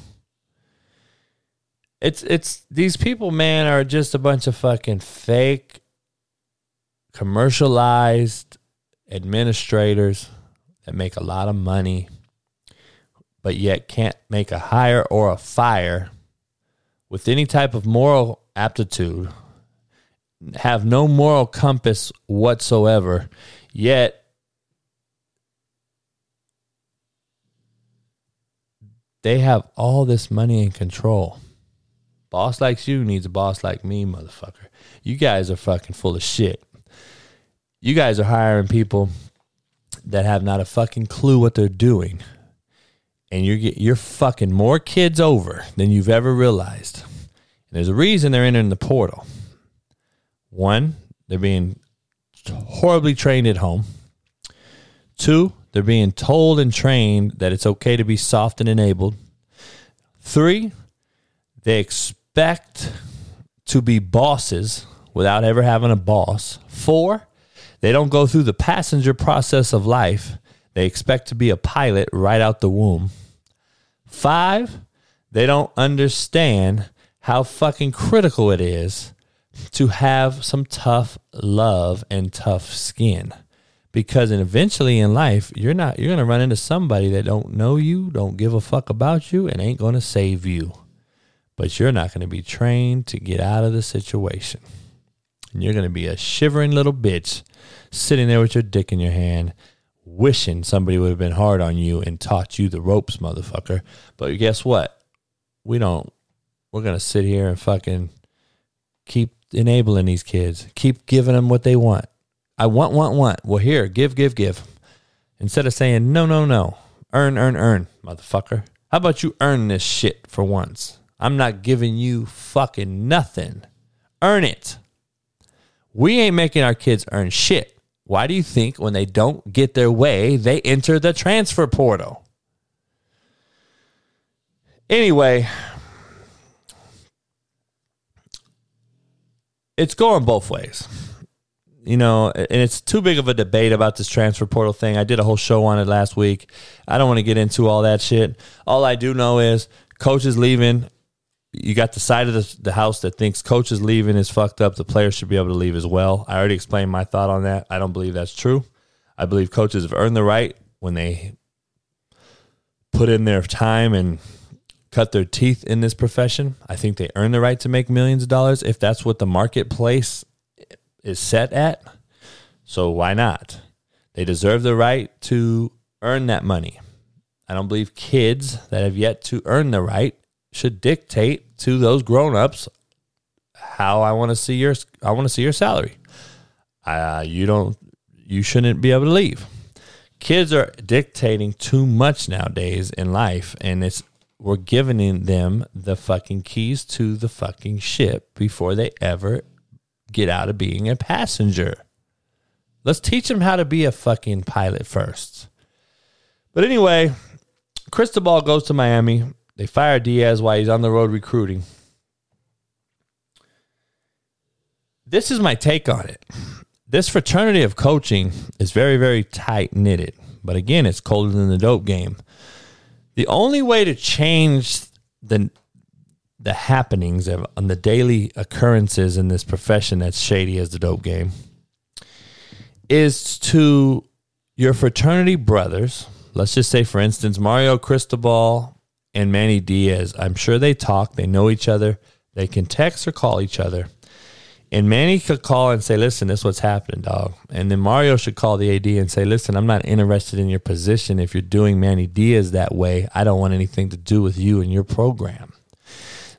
It's it's these people, man, are just a bunch of fucking fake commercialized administrators that make a lot of money but yet can't make a hire or a fire with any type of moral aptitude, have no moral compass whatsoever, yet they have all this money and control. Boss likes you needs a boss like me, motherfucker. You guys are fucking full of shit. You guys are hiring people that have not a fucking clue what they're doing. And you're get, you're fucking more kids over than you've ever realized. And there's a reason they're entering the portal. One, they're being horribly trained at home. Two, they're being told and trained that it's okay to be soft and enabled. Three, they expect to be bosses without ever having a boss. Four, they don't go through the passenger process of life. They expect to be a pilot right out the womb. Five, they don't understand how fucking critical it is to have some tough love and tough skin because and eventually in life you're not you're going to run into somebody that don't know you don't give a fuck about you and ain't going to save you but you're not going to be trained to get out of the situation. And you're going to be a shivering little bitch sitting there with your dick in your hand, wishing somebody would have been hard on you and taught you the ropes, motherfucker. But guess what? We don't. We're going to sit here and fucking keep enabling these kids, keep giving them what they want. I want, want, want. Well, here, give, give, give. Instead of saying, no, no, no, earn, earn, earn, motherfucker. How about you earn this shit for once? I'm not giving you fucking nothing. Earn it. We ain't making our kids earn shit. Why do you think when they don't get their way, they enter the transfer portal? Anyway, it's going both ways. You know, and it's too big of a debate about this transfer portal thing. I did a whole show on it last week. I don't want to get into all that shit. All I do know is coach is leaving you got the side of the, the house that thinks coach is leaving is fucked up. The players should be able to leave as well. I already explained my thought on that. I don't believe that's true. I believe coaches have earned the right when they put in their time and cut their teeth in this profession. I think they earn the right to make millions of dollars if that's what the marketplace is set at. So why not? They deserve the right to earn that money. I don't believe kids that have yet to earn the right should dictate to those grown-ups how I want to see your I want to see your salary. Uh, you don't you shouldn't be able to leave. Kids are dictating too much nowadays in life and it's we're giving them the fucking keys to the fucking ship before they ever get out of being a passenger. Let's teach them how to be a fucking pilot first. But anyway, Cristobal goes to Miami. They fire Diaz while he's on the road recruiting. This is my take on it. This fraternity of coaching is very, very tight knitted. But again, it's colder than the dope game. The only way to change the the happenings of on the daily occurrences in this profession that's shady as the dope game is to your fraternity brothers. Let's just say, for instance, Mario Cristobal and Manny Diaz. I'm sure they talk, they know each other, they can text or call each other. And Manny could call and say, listen, this is what's happening, dog. And then Mario should call the AD and say, listen, I'm not interested in your position. If you're doing Manny Diaz that way, I don't want anything to do with you and your program.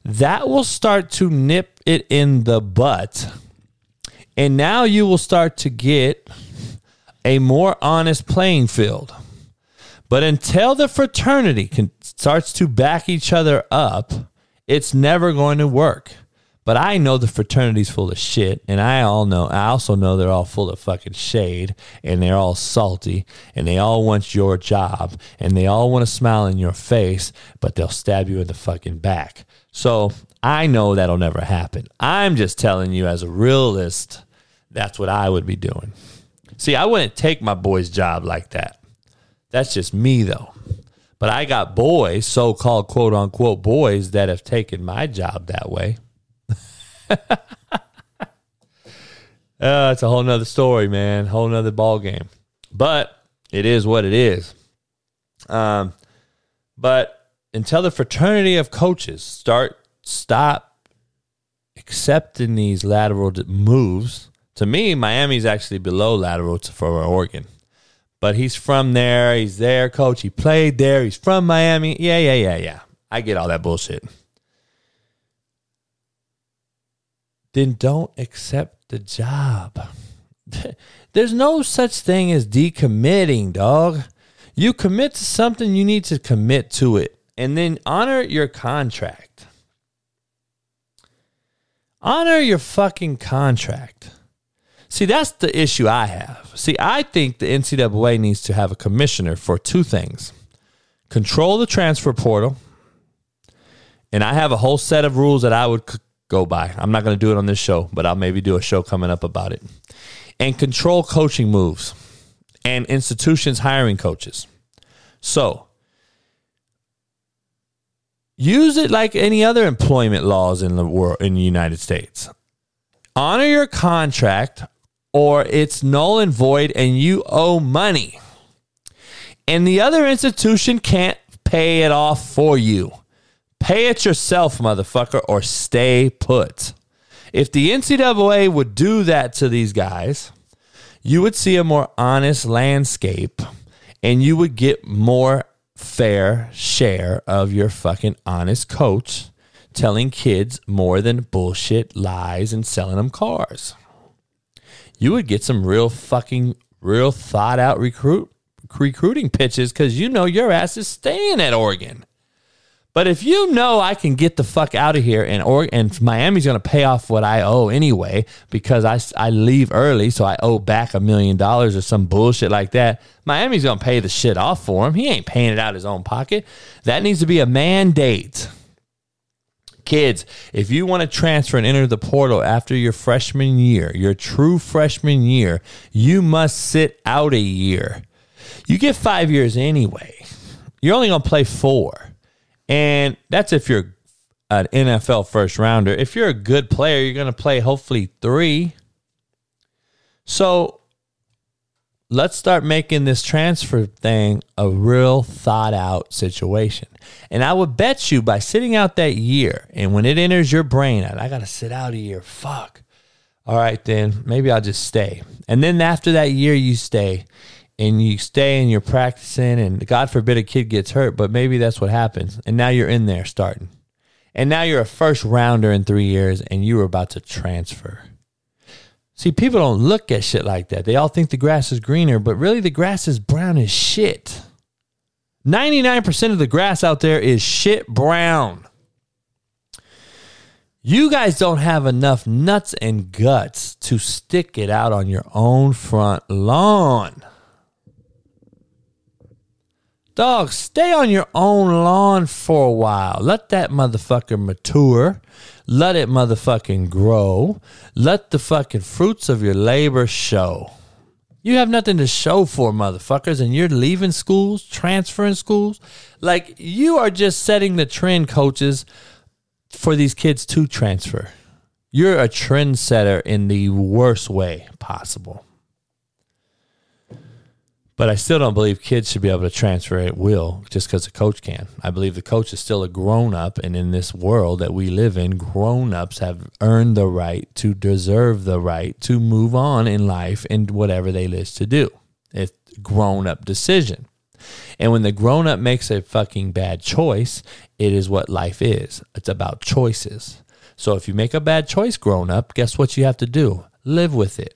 That will start to nip it in the butt. And now you will start to get a more honest playing field. But until the fraternity can, starts to back each other up, it's never going to work. But I know the fraternity's full of shit, and I all know. I also know they're all full of fucking shade, and they're all salty, and they all want your job, and they all want to smile in your face, but they'll stab you in the fucking back. So I know that'll never happen. I'm just telling you, as a realist, that's what I would be doing. See, I wouldn't take my boy's job like that. That's just me, though. But I got boys, so called quote unquote boys, that have taken my job that way. [laughs] Uh, it's a whole nother story, man. Whole nother ball game. But it is what it is. Um, but until the fraternity of coaches start stop accepting these lateral moves, to me, Miami's actually below lateral for Oregon. But he's from there. He's there, coach. He played there. He's from Miami. Yeah, yeah, yeah, yeah. I get all that bullshit. Then don't accept the job. [laughs] There's no such thing as decommitting, dog. You commit to something, you need to commit to it and then honor your contract. Honor your fucking contract. See, that's the issue I have. See, I think the NCAA needs to have a commissioner for two things control the transfer portal. And I have a whole set of rules that I would go by. I'm not going to do it on this show, but I'll maybe do a show coming up about it. And control coaching moves and institutions hiring coaches. So, use it like any other employment laws in the world in the United States. Honor your contract or it's null and void and you owe money. And the other institution can't pay it off for you. Pay it yourself, motherfucker, or stay put. If the NCAA would do that to these guys, you would see a more honest landscape and you would get more fair share of your fucking honest coach telling kids more than bullshit lies and selling them cars. You would get some real fucking real thought out recruit recruiting pitches because you know your ass is staying at Oregon. But if you know I can get the fuck out of here and or and Miami's going to pay off what I owe anyway because I, I leave early so I owe back a million dollars or some bullshit like that. Miami's going to pay the shit off for him. He ain't paying it out of his own pocket. That needs to be a mandate. Kids, if you want to transfer and enter the portal after your freshman year, your true freshman year, you must sit out a year. You get 5 years anyway. You're only going to play 4. And that's if you're an NFL first rounder. If you're a good player, you're going to play hopefully three. So let's start making this transfer thing a real thought out situation. And I would bet you by sitting out that year, and when it enters your brain, I got to sit out a year. Fuck. All right, then maybe I'll just stay. And then after that year, you stay and you stay and you're practicing and God forbid a kid gets hurt, but maybe that's what happens. And now you're in there starting. And now you're a first rounder in three years and you were about to transfer. See, people don't look at shit like that. They all think the grass is greener, but really the grass is brown as shit. 99% of the grass out there is shit brown. You guys don't have enough nuts and guts to stick it out on your own front lawn. Dog, stay on your own lawn for a while. Let that motherfucker mature. Let it motherfucking grow. Let the fucking fruits of your labor show. You have nothing to show for, motherfuckers, and you're leaving schools, transferring schools. Like, you are just setting the trend, coaches, for these kids to transfer. You're a trendsetter in the worst way possible. But I still don't believe kids should be able to transfer at will just because a coach can. I believe the coach is still a grown up, and in this world that we live in, grown ups have earned the right to deserve the right to move on in life and whatever they list to do. It's grown up decision. And when the grown up makes a fucking bad choice, it is what life is. It's about choices. So if you make a bad choice grown up, guess what you have to do? Live with it.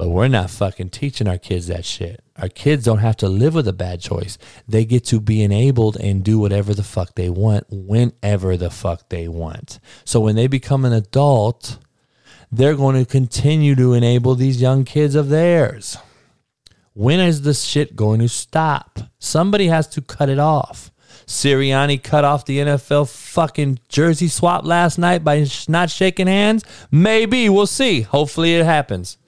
But we're not fucking teaching our kids that shit. Our kids don't have to live with a bad choice. They get to be enabled and do whatever the fuck they want whenever the fuck they want. So when they become an adult, they're going to continue to enable these young kids of theirs. When is this shit going to stop? Somebody has to cut it off. Sirianni cut off the NFL fucking jersey swap last night by not shaking hands? Maybe. We'll see. Hopefully it happens.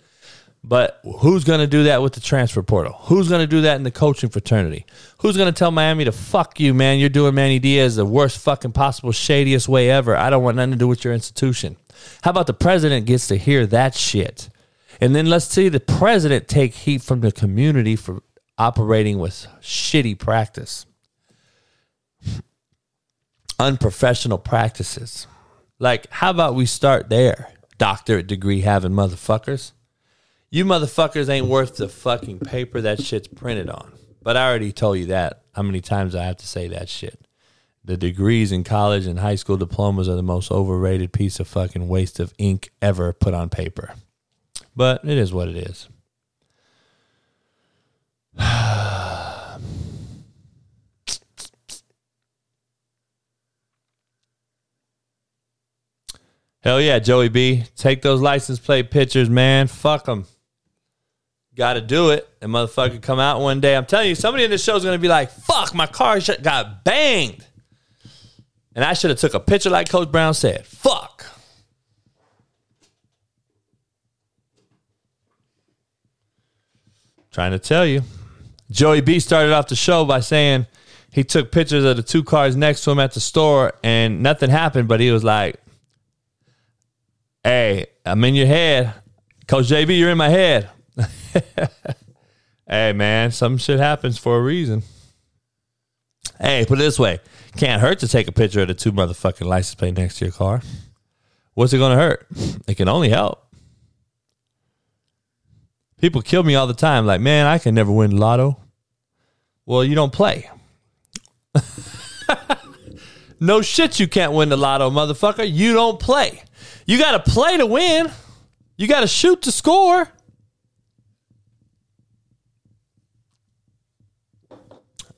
But who's going to do that with the transfer portal? Who's going to do that in the coaching fraternity? Who's going to tell Miami to fuck you, man? You're doing Manny Diaz the worst fucking possible, shadiest way ever. I don't want nothing to do with your institution. How about the president gets to hear that shit? And then let's see the president take heat from the community for operating with shitty practice, [laughs] unprofessional practices. Like, how about we start there? Doctorate degree having motherfuckers. You motherfuckers ain't worth the fucking paper that shit's printed on. But I already told you that. How many times I have to say that shit? The degrees in college and high school diplomas are the most overrated piece of fucking waste of ink ever put on paper. But it is what it is. [sighs] Hell yeah, Joey B. Take those license plate pictures, man. Fuck them got to do it. And motherfucker come out one day. I'm telling you, somebody in this show is going to be like, fuck, my car got banged. And I should have took a picture like Coach Brown said. Fuck. Trying to tell you. Joey B started off the show by saying he took pictures of the two cars next to him at the store and nothing happened, but he was like, Hey, I'm in your head. Coach JB, you're in my head. [laughs] hey man, some shit happens for a reason. Hey, put it this way: can't hurt to take a picture of the two motherfucking license plate next to your car. What's it going to hurt? It can only help. People kill me all the time. Like, man, I can never win the lotto. Well, you don't play. [laughs] no shit, you can't win the lotto, motherfucker. You don't play. You got to play to win. You got to shoot to score.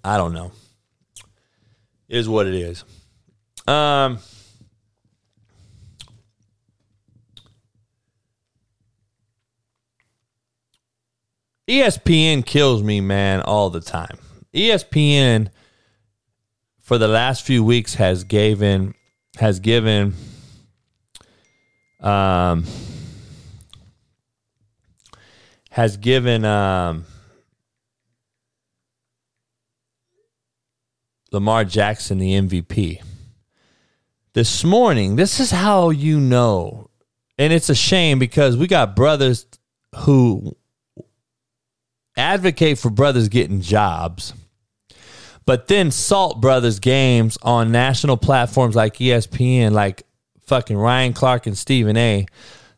I don't know. It is what it is. Um, ESPN kills me, man, all the time. ESPN for the last few weeks has given has given um has given um Lamar Jackson the MVP. This morning, this is how you know. And it's a shame because we got brothers who advocate for brothers getting jobs, but then salt brothers games on national platforms like ESPN, like fucking Ryan Clark and Stephen A.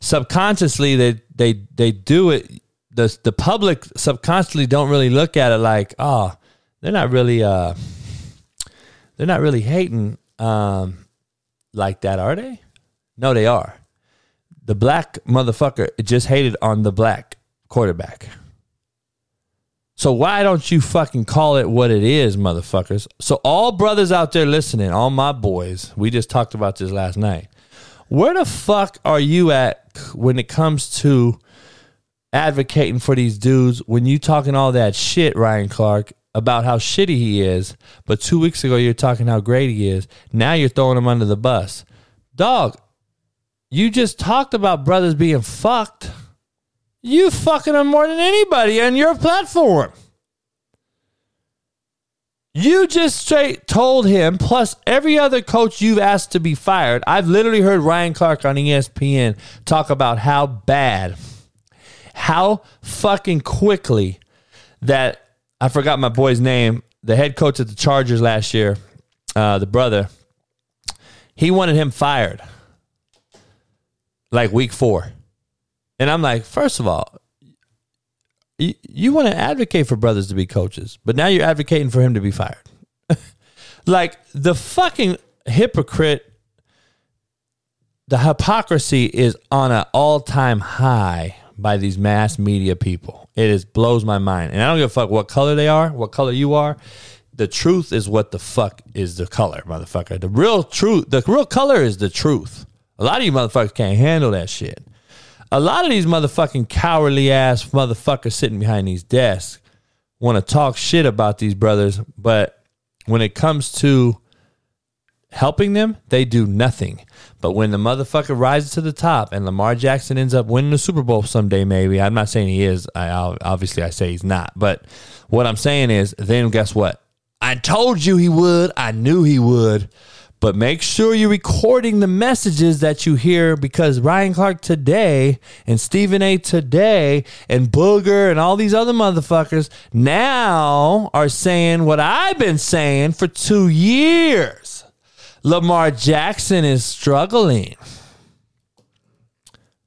Subconsciously, they they they do it. The the public subconsciously don't really look at it like, oh, they're not really uh, they're not really hating um like that, are they? No, they are. The black motherfucker just hated on the black quarterback. So why don't you fucking call it what it is, motherfuckers? So all brothers out there listening, all my boys, we just talked about this last night. Where the fuck are you at when it comes to advocating for these dudes when you talking all that shit, Ryan Clark, about how shitty he is, but two weeks ago you're talking how great he is. Now you're throwing him under the bus. Dog, you just talked about brothers being fucked. You fucking them more than anybody on your platform. You just straight told him, plus every other coach you've asked to be fired. I've literally heard Ryan Clark on ESPN talk about how bad, how fucking quickly that I forgot my boy's name, the head coach at the Chargers last year, uh, the brother, he wanted him fired like week four. And I'm like, first of all, you, you want to advocate for brothers to be coaches, but now you're advocating for him to be fired. [laughs] like the fucking hypocrite, the hypocrisy is on an all time high by these mass media people. It is blows my mind, and I don't give a fuck what color they are, what color you are. The truth is what the fuck is the color, motherfucker. The real truth, the real color is the truth. A lot of you motherfuckers can't handle that shit. A lot of these motherfucking cowardly ass motherfuckers sitting behind these desks want to talk shit about these brothers, but when it comes to helping them, they do nothing. But when the motherfucker rises to the top and Lamar Jackson ends up winning the Super Bowl someday, maybe I'm not saying he is. I obviously I say he's not. But what I'm saying is, then guess what? I told you he would. I knew he would. But make sure you're recording the messages that you hear because Ryan Clark today and Stephen A. today and Booger and all these other motherfuckers now are saying what I've been saying for two years. Lamar Jackson is struggling.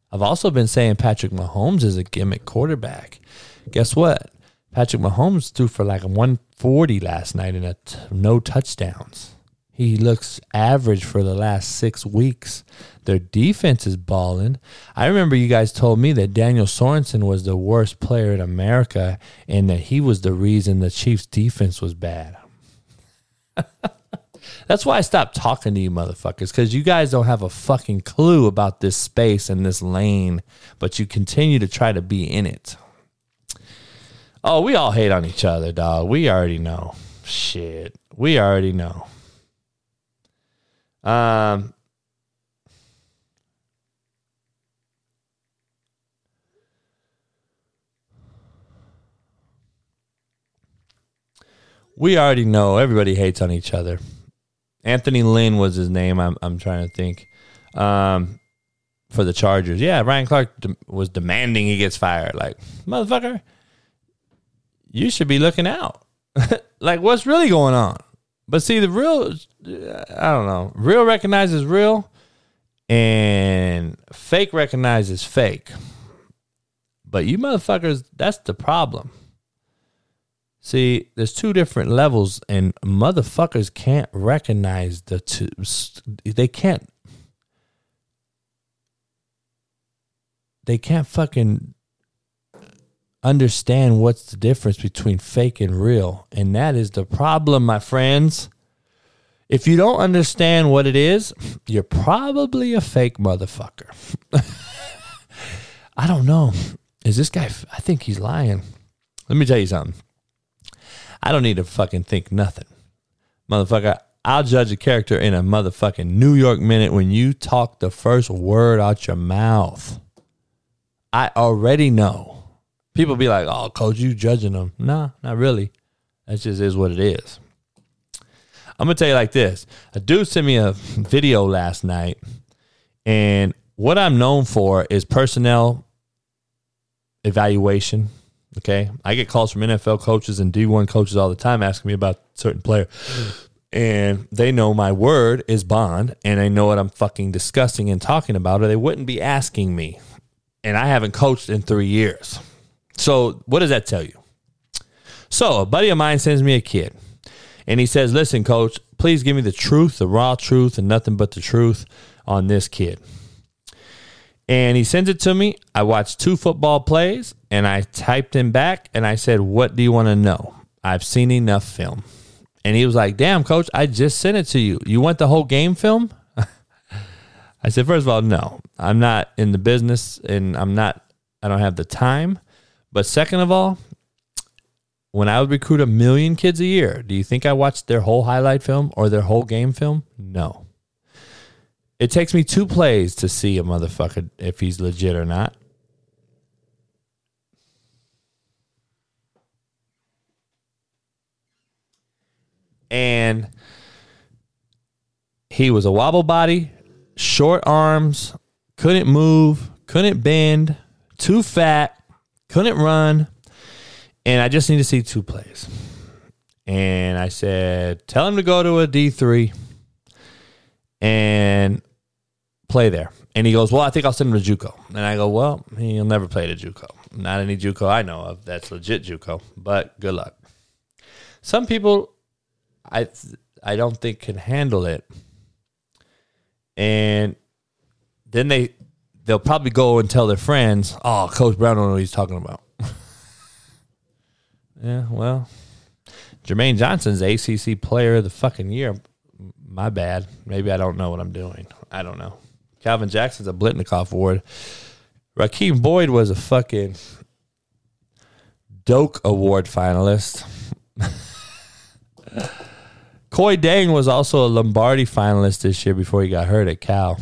I've also been saying Patrick Mahomes is a gimmick quarterback. Guess what? Patrick Mahomes threw for like a 140 last night and t- no touchdowns. He looks average for the last six weeks. Their defense is balling. I remember you guys told me that Daniel Sorensen was the worst player in America and that he was the reason the Chiefs' defense was bad. [laughs] That's why I stopped talking to you motherfuckers because you guys don't have a fucking clue about this space and this lane, but you continue to try to be in it. Oh, we all hate on each other, dog. We already know. Shit. We already know. Um, we already know everybody hates on each other. Anthony Lynn was his name. I'm I'm trying to think. Um, for the Chargers, yeah, Ryan Clark de- was demanding he gets fired. Like motherfucker, you should be looking out. [laughs] like what's really going on? But see, the real, I don't know, real recognizes real and fake recognizes fake. But you motherfuckers, that's the problem. See, there's two different levels, and motherfuckers can't recognize the two. They can't. They can't fucking understand what's the difference between fake and real. And that is the problem, my friends. If you don't understand what it is, you're probably a fake motherfucker. [laughs] I don't know. Is this guy, I think he's lying. Let me tell you something. I don't need to fucking think nothing. Motherfucker, I'll judge a character in a motherfucking New York minute when you talk the first word out your mouth. I already know. People be like, oh, coach, you judging them. Nah, not really. That just is what it is. I'm gonna tell you like this. A dude sent me a [laughs] video last night, and what I'm known for is personnel evaluation. Okay. I get calls from NFL coaches and D1 coaches all the time asking me about certain player. And they know my word is bond and they know what I'm fucking discussing and talking about, or they wouldn't be asking me. And I haven't coached in three years. So, what does that tell you? So, a buddy of mine sends me a kid and he says, Listen, coach, please give me the truth, the raw truth, and nothing but the truth on this kid. And he sends it to me. I watched two football plays and I typed him back and I said, What do you want to know? I've seen enough film. And he was like, Damn, coach, I just sent it to you. You want the whole game film? [laughs] I said, First of all, no, I'm not in the business and I'm not, I don't have the time. But second of all, when I would recruit a million kids a year, do you think I watched their whole highlight film or their whole game film? No. It takes me two plays to see a motherfucker if he's legit or not. And he was a wobble body, short arms, couldn't move, couldn't bend, too fat, couldn't run. And I just need to see two plays. And I said, tell him to go to a D3 and play there. And he goes, well, I think I'll send him to JUCO. And I go, well, he'll never play to JUCO. Not any JUCO I know of that's legit JUCO, but good luck. Some people, I I don't think can handle it, and then they they'll probably go and tell their friends, "Oh, Coach Brown don't know what he's talking about." [laughs] yeah, well, Jermaine Johnson's ACC Player of the fucking year. My bad. Maybe I don't know what I'm doing. I don't know. Calvin Jackson's a Biletnikoff Award. Rakeem Boyd was a fucking Doak Award finalist. [laughs] Kuony Deng was also a Lombardi finalist this year before he got hurt at Cal.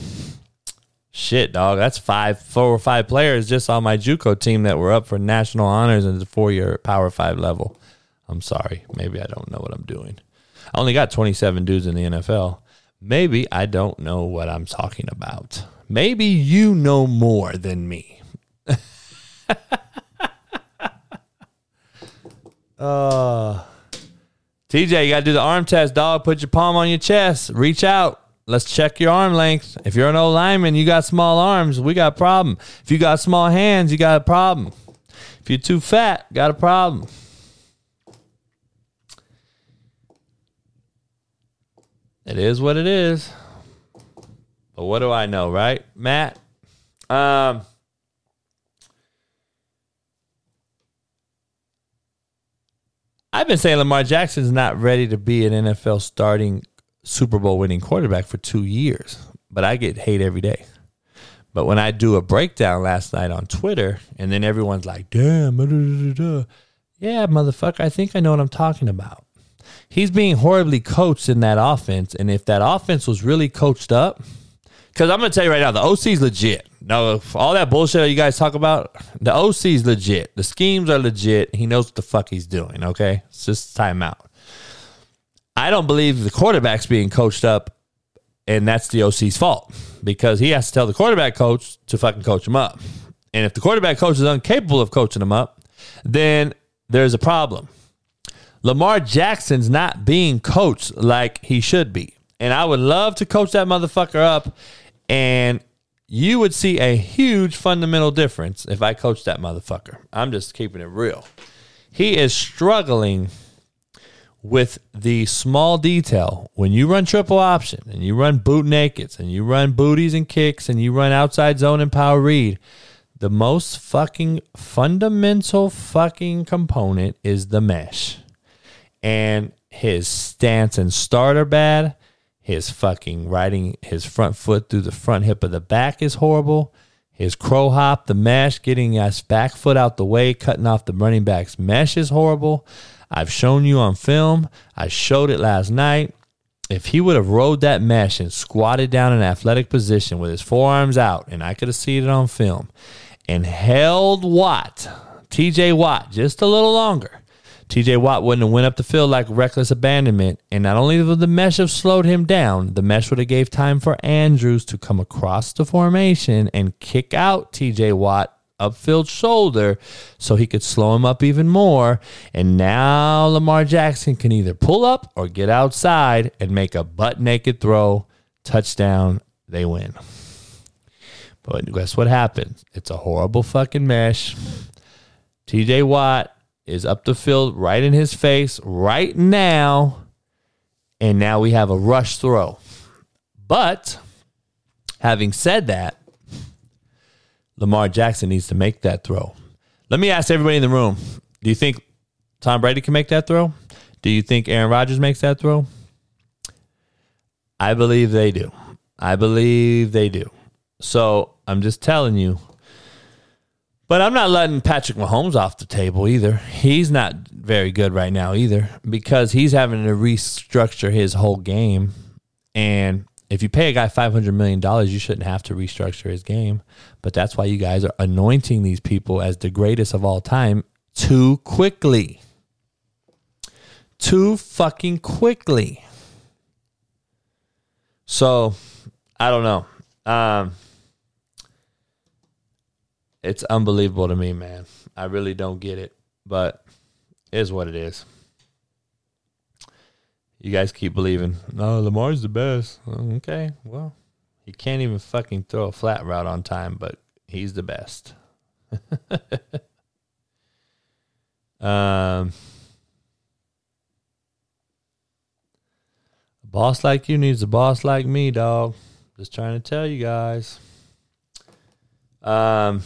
Shit, dog. That's five, four or five players just on my JUCO team that were up for national honors in the four-year Power Five level. I'm sorry. Maybe I don't know what I'm doing. I only got 27 dudes in the NFL. Maybe I don't know what I'm talking about. Maybe you know more than me. [laughs] uh, TJ, you got to do the arm test, dog. Put your palm on your chest. Reach out. Let's check your arm length. If you're an old lineman, you got small arms, we got a problem. If you got small hands, you got a problem. If you're too fat, got a problem. It is what it is. But what do I know, right, Matt? Um, I've been saying Lamar Jackson's not ready to be an NFL starting Super Bowl winning quarterback for two years, but I get hate every day. But when I do a breakdown last night on Twitter, and then everyone's like, damn, yeah, motherfucker, I think I know what I'm talking about he's being horribly coached in that offense. And if that offense was really coached up, because I'm going to tell you right now, the OC is legit. No, all that bullshit you guys talk about, the OC is legit. The schemes are legit. He knows what the fuck he's doing. Okay, it's just time out. I don't believe the quarterback's being coached up, and that's the OC's fault because he has to tell the quarterback coach to fucking coach him up. And if the quarterback coach is incapable of coaching him up, then there's a problem. Lamar Jackson's not being coached like he should be. And I would love to coach that motherfucker up. And you would see a huge fundamental difference if I coached that motherfucker. I'm just keeping it real. He is struggling with the small detail. When you run triple option and you run boot nakeds and you run booties and kicks and you run outside zone and power read, the most fucking fundamental fucking component is the mesh. And his stance and start are bad. His fucking riding his front foot through the front hip of the back is horrible. His crow hop, the mesh, getting his back foot out the way, cutting off the running back's mesh is horrible. I've shown you on film. I showed it last night. If he would have rode that mesh and squatted down in athletic position with his forearms out, and I could have seen it on film, and held Watt, TJ Watt, just a little longer, TJ Watt wouldn't have went up the field like reckless abandonment. And not only would the mesh have slowed him down, the mesh would have gave time for Andrews to come across the formation and kick out TJ Watt upfield shoulder so he could slow him up even more. And now Lamar Jackson can either pull up or get outside and make a boot naked throw. Touchdown. They win. But guess what happens? It's a horrible fucking mesh. TJ Watt is up the field right in his face right now. And now we have a rush throw. But having said that, Lamar Jackson needs to make that throw. Let me ask everybody in the room do you think Tom Brady can make that throw? Do you think Aaron Rodgers makes that throw? I believe they do. I believe they do. So I'm just telling you. But I'm not letting Patrick Mahomes off the table either. He's not very good right now either because he's having to restructure his whole game. And if you pay a guy $500 million, you shouldn't have to restructure his game. But that's why you guys are anointing these people as the greatest of all time too quickly. Too fucking quickly. So, I don't know. Um, it's unbelievable to me, man. I really don't get it, but it is what it is. You guys keep believing, no, Lamar's the best. Okay, well, he can't even fucking throw a flat route on time, but he's the best. [laughs] um, a boss like you needs a boss like me, dog. Just trying to tell you guys. Um,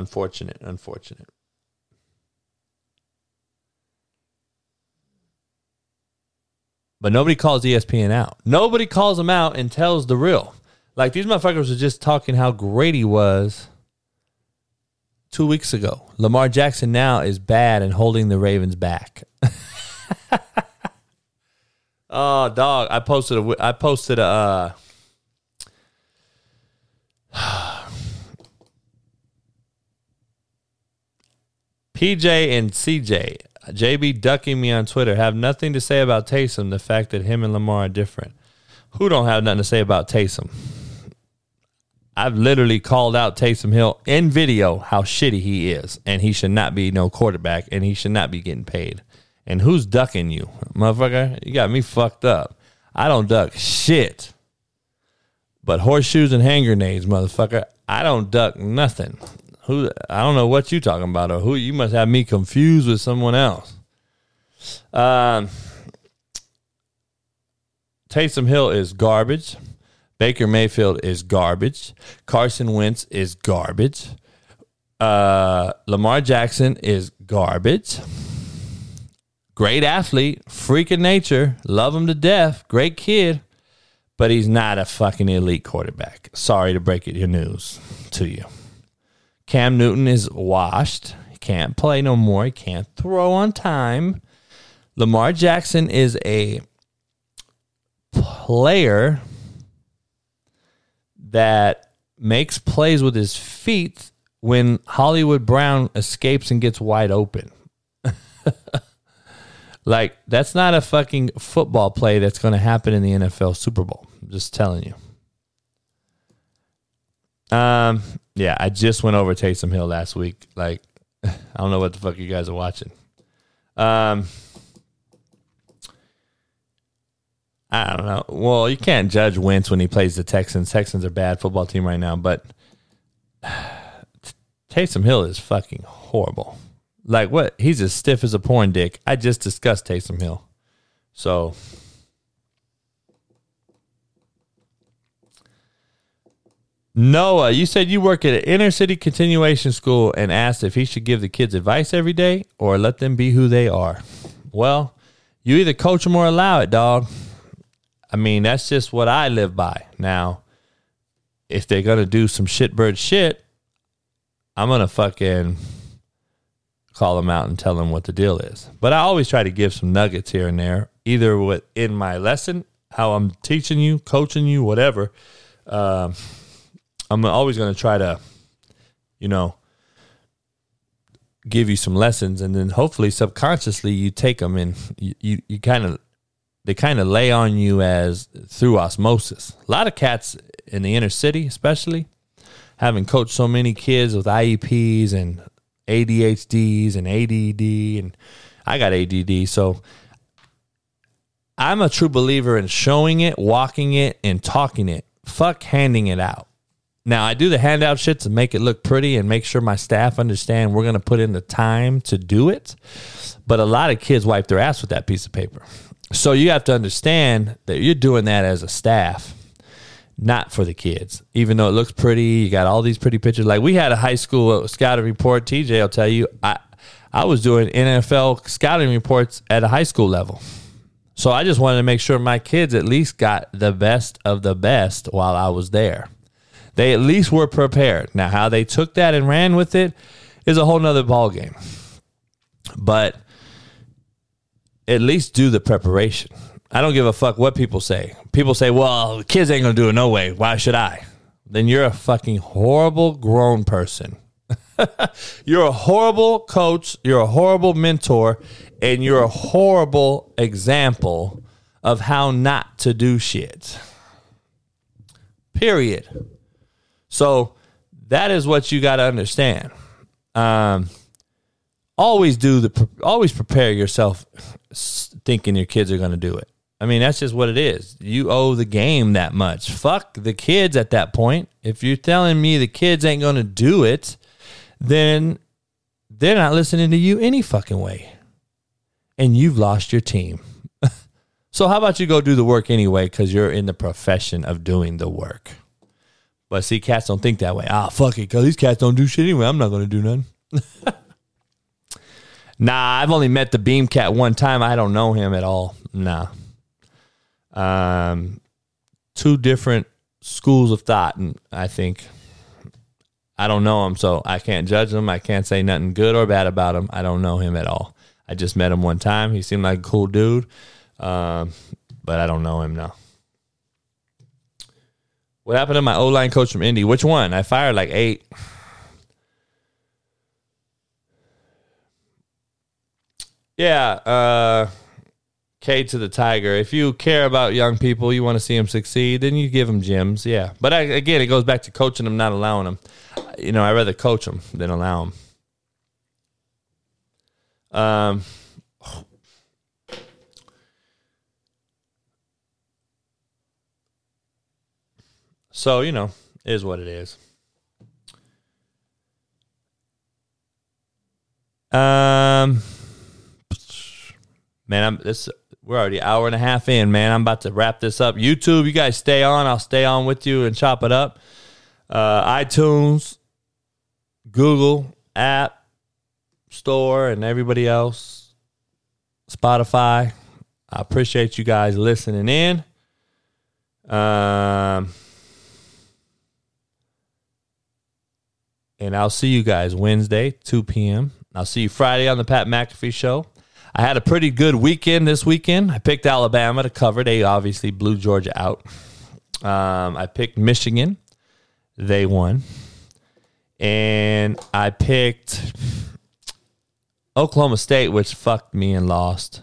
unfortunate, unfortunate. But nobody calls ESPN out. Nobody calls them out and tells the real. Like these motherfuckers were just talking how great he was two weeks ago. Lamar Jackson now is bad and holding the Ravens back. [laughs] oh, dog! I posted a. I posted a. Uh, PJ and CJ, JB ducking me on Twitter, have nothing to say about Taysom. The fact that him and Lamar are different. Who don't have nothing to say about Taysom? I've literally called out Taysom Hill in video how shitty he is, and he should not be no quarterback, and he should not be getting paid. And who's ducking you, motherfucker? You got me fucked up. I don't duck shit. But horseshoes and hand grenades, motherfucker, I don't duck nothing. Who I don't know what you talking about, or who you must have me confused with someone else. Um, Taysom Hill is garbage. Baker Mayfield is garbage. Carson Wentz is garbage. Uh, Lamar Jackson is garbage. Great athlete, freak of nature, love him to death, great kid, but he's not a fucking elite quarterback. Sorry to break it your news to you. Cam Newton is washed. He can't play no more. He can't throw on time. Lamar Jackson is a player that makes plays with his feet when Hollywood Brown escapes and gets wide open. [laughs] like, that's not a fucking football play that's going to happen in the NFL Super Bowl. I'm just telling you. Um, yeah, I just went over Taysom Hill last week. Like, [laughs] I don't know what the fuck you guys are watching. Um, I don't know. Well, you can't judge Wentz when he plays the Texans. Texans are a bad football team right now, but [sighs] Taysom Hill is fucking horrible. Like what? He's as stiff as a porn dick. I just discussed Taysom Hill. So Noah, you said you work at an inner city continuation school and asked if he should give the kids advice every day or let them be who they are. Well, you either coach them or allow it, dog. I mean, that's just what I live by. Now, if they're going to do some shitbird shit, I'm going to fucking call them out and tell them what the deal is. But I always try to give some nuggets here and there, either within my lesson, how I'm teaching you, coaching you, whatever. Um, I'm always going to try to, you know, give you some lessons, and then hopefully subconsciously you take them and you you, you kind of they kind of lay on you as through osmosis. A lot of cats in the inner city, especially, having coached so many kids with IEPs and ADHDs and ADD, and I got ADD, so I'm a true believer in showing it, walking it, and talking it. Fuck handing it out. Now I do the handout shit to make it look pretty and make sure my staff understand we're gonna put in the time to do it. But a lot of kids wipe their ass with that piece of paper. So you have to understand that you're doing that as a staff, not for the kids. Even though it looks pretty, you got all these pretty pictures. Like we had a high school uh, scouting report. TJ will tell you, I I was doing NFL scouting reports at a high school level. So I just wanted to make sure my kids at least got the best of the best while I was there. They at least were prepared. Now, how they took that and ran with it is a whole nother ballgame. But at least do the preparation. I don't give a fuck what people say. People say, well, kids ain't gonna do it no way. Why should I? Then you're a fucking horrible grown person. [laughs] you're a horrible coach. You're a horrible mentor. And you're a horrible example of how not to do shit. Period. So that is what you got to understand. Um, always do the always prepare yourself thinking your kids are going to do it. I mean, that's just what it is. You owe the game that much. Fuck the kids at that point. If you're telling me the kids ain't going to do it, then they're not listening to you any fucking way. And you've lost your team. [laughs] so, how about you go do the work anyway because you're in the profession of doing the work? But see, cats don't think that way. Ah, fuck it, because these cats don't do shit anyway. I'm not to do nothing. [laughs] nah, I've only met the Beam Cat one time. I don't know him at all. Nah. Um, two different schools of thought, and I think I don't know him, so I can't judge him. I can't say nothing good or bad about him. I don't know him at all. I just met him one time. He seemed like a cool dude, um, but I don't know him now. What happened to my O line coach from Indy? Which one? I fired like eight. Yeah, uh, K to the Tiger. If you care about young people, you want to see them succeed, then you give them gyms. Yeah, but I, again, it goes back to coaching them, not allowing them. You know, I rather coach them than allow them. Um, So, you know, is what it is. Um man, I'm this we're already hour and a half in, man. I'm about to wrap this up. YouTube, you guys stay on. I'll stay on with you and chop it up. Uh, iTunes, Google, App Store, and everybody else. Spotify. I appreciate you guys listening in. Um And I'll see you guys Wednesday, 2 p.m. I'll see you Friday on the Pat McAfee Show. I had a pretty good weekend this weekend. I picked Alabama to cover. They obviously blew Georgia out. Um, I picked Michigan. They won. And I picked Oklahoma State, which fucked me and lost.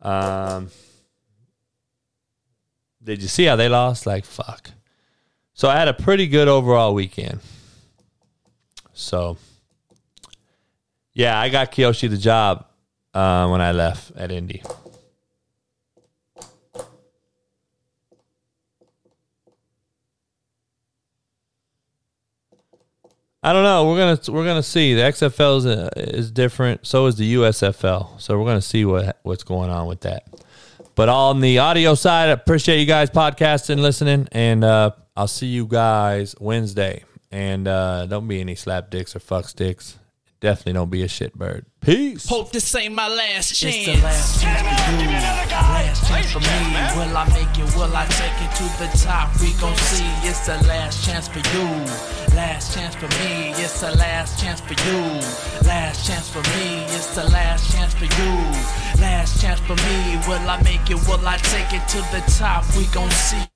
Um, did you see how they lost? Like, fuck. So I had a pretty good overall weekend. So Yeah, I got Kiyoshi the job uh, when I left at Indy. I don't know. We're gonna we're gonna see. The XFL is, uh, is different. So is the USFL. So we're gonna see what what's going on with that. But on the audio side, I appreciate you guys podcasting, listening, and uh, I'll see you guys Wednesday. And uh, don't be any slap dicks or fuck sticks. Definitely don't be a shitbird. Peace. Hope this ain't my last chance. It's the last chance for you. Last chance for me. Will I make it? Will I take it to the top? We gon' see. It's the last chance for you. Last chance for me. It's the last chance for you. Last chance for me. It's the last chance for you. Last chance for me. Will I make it? Will I take it to the top? We gon' see.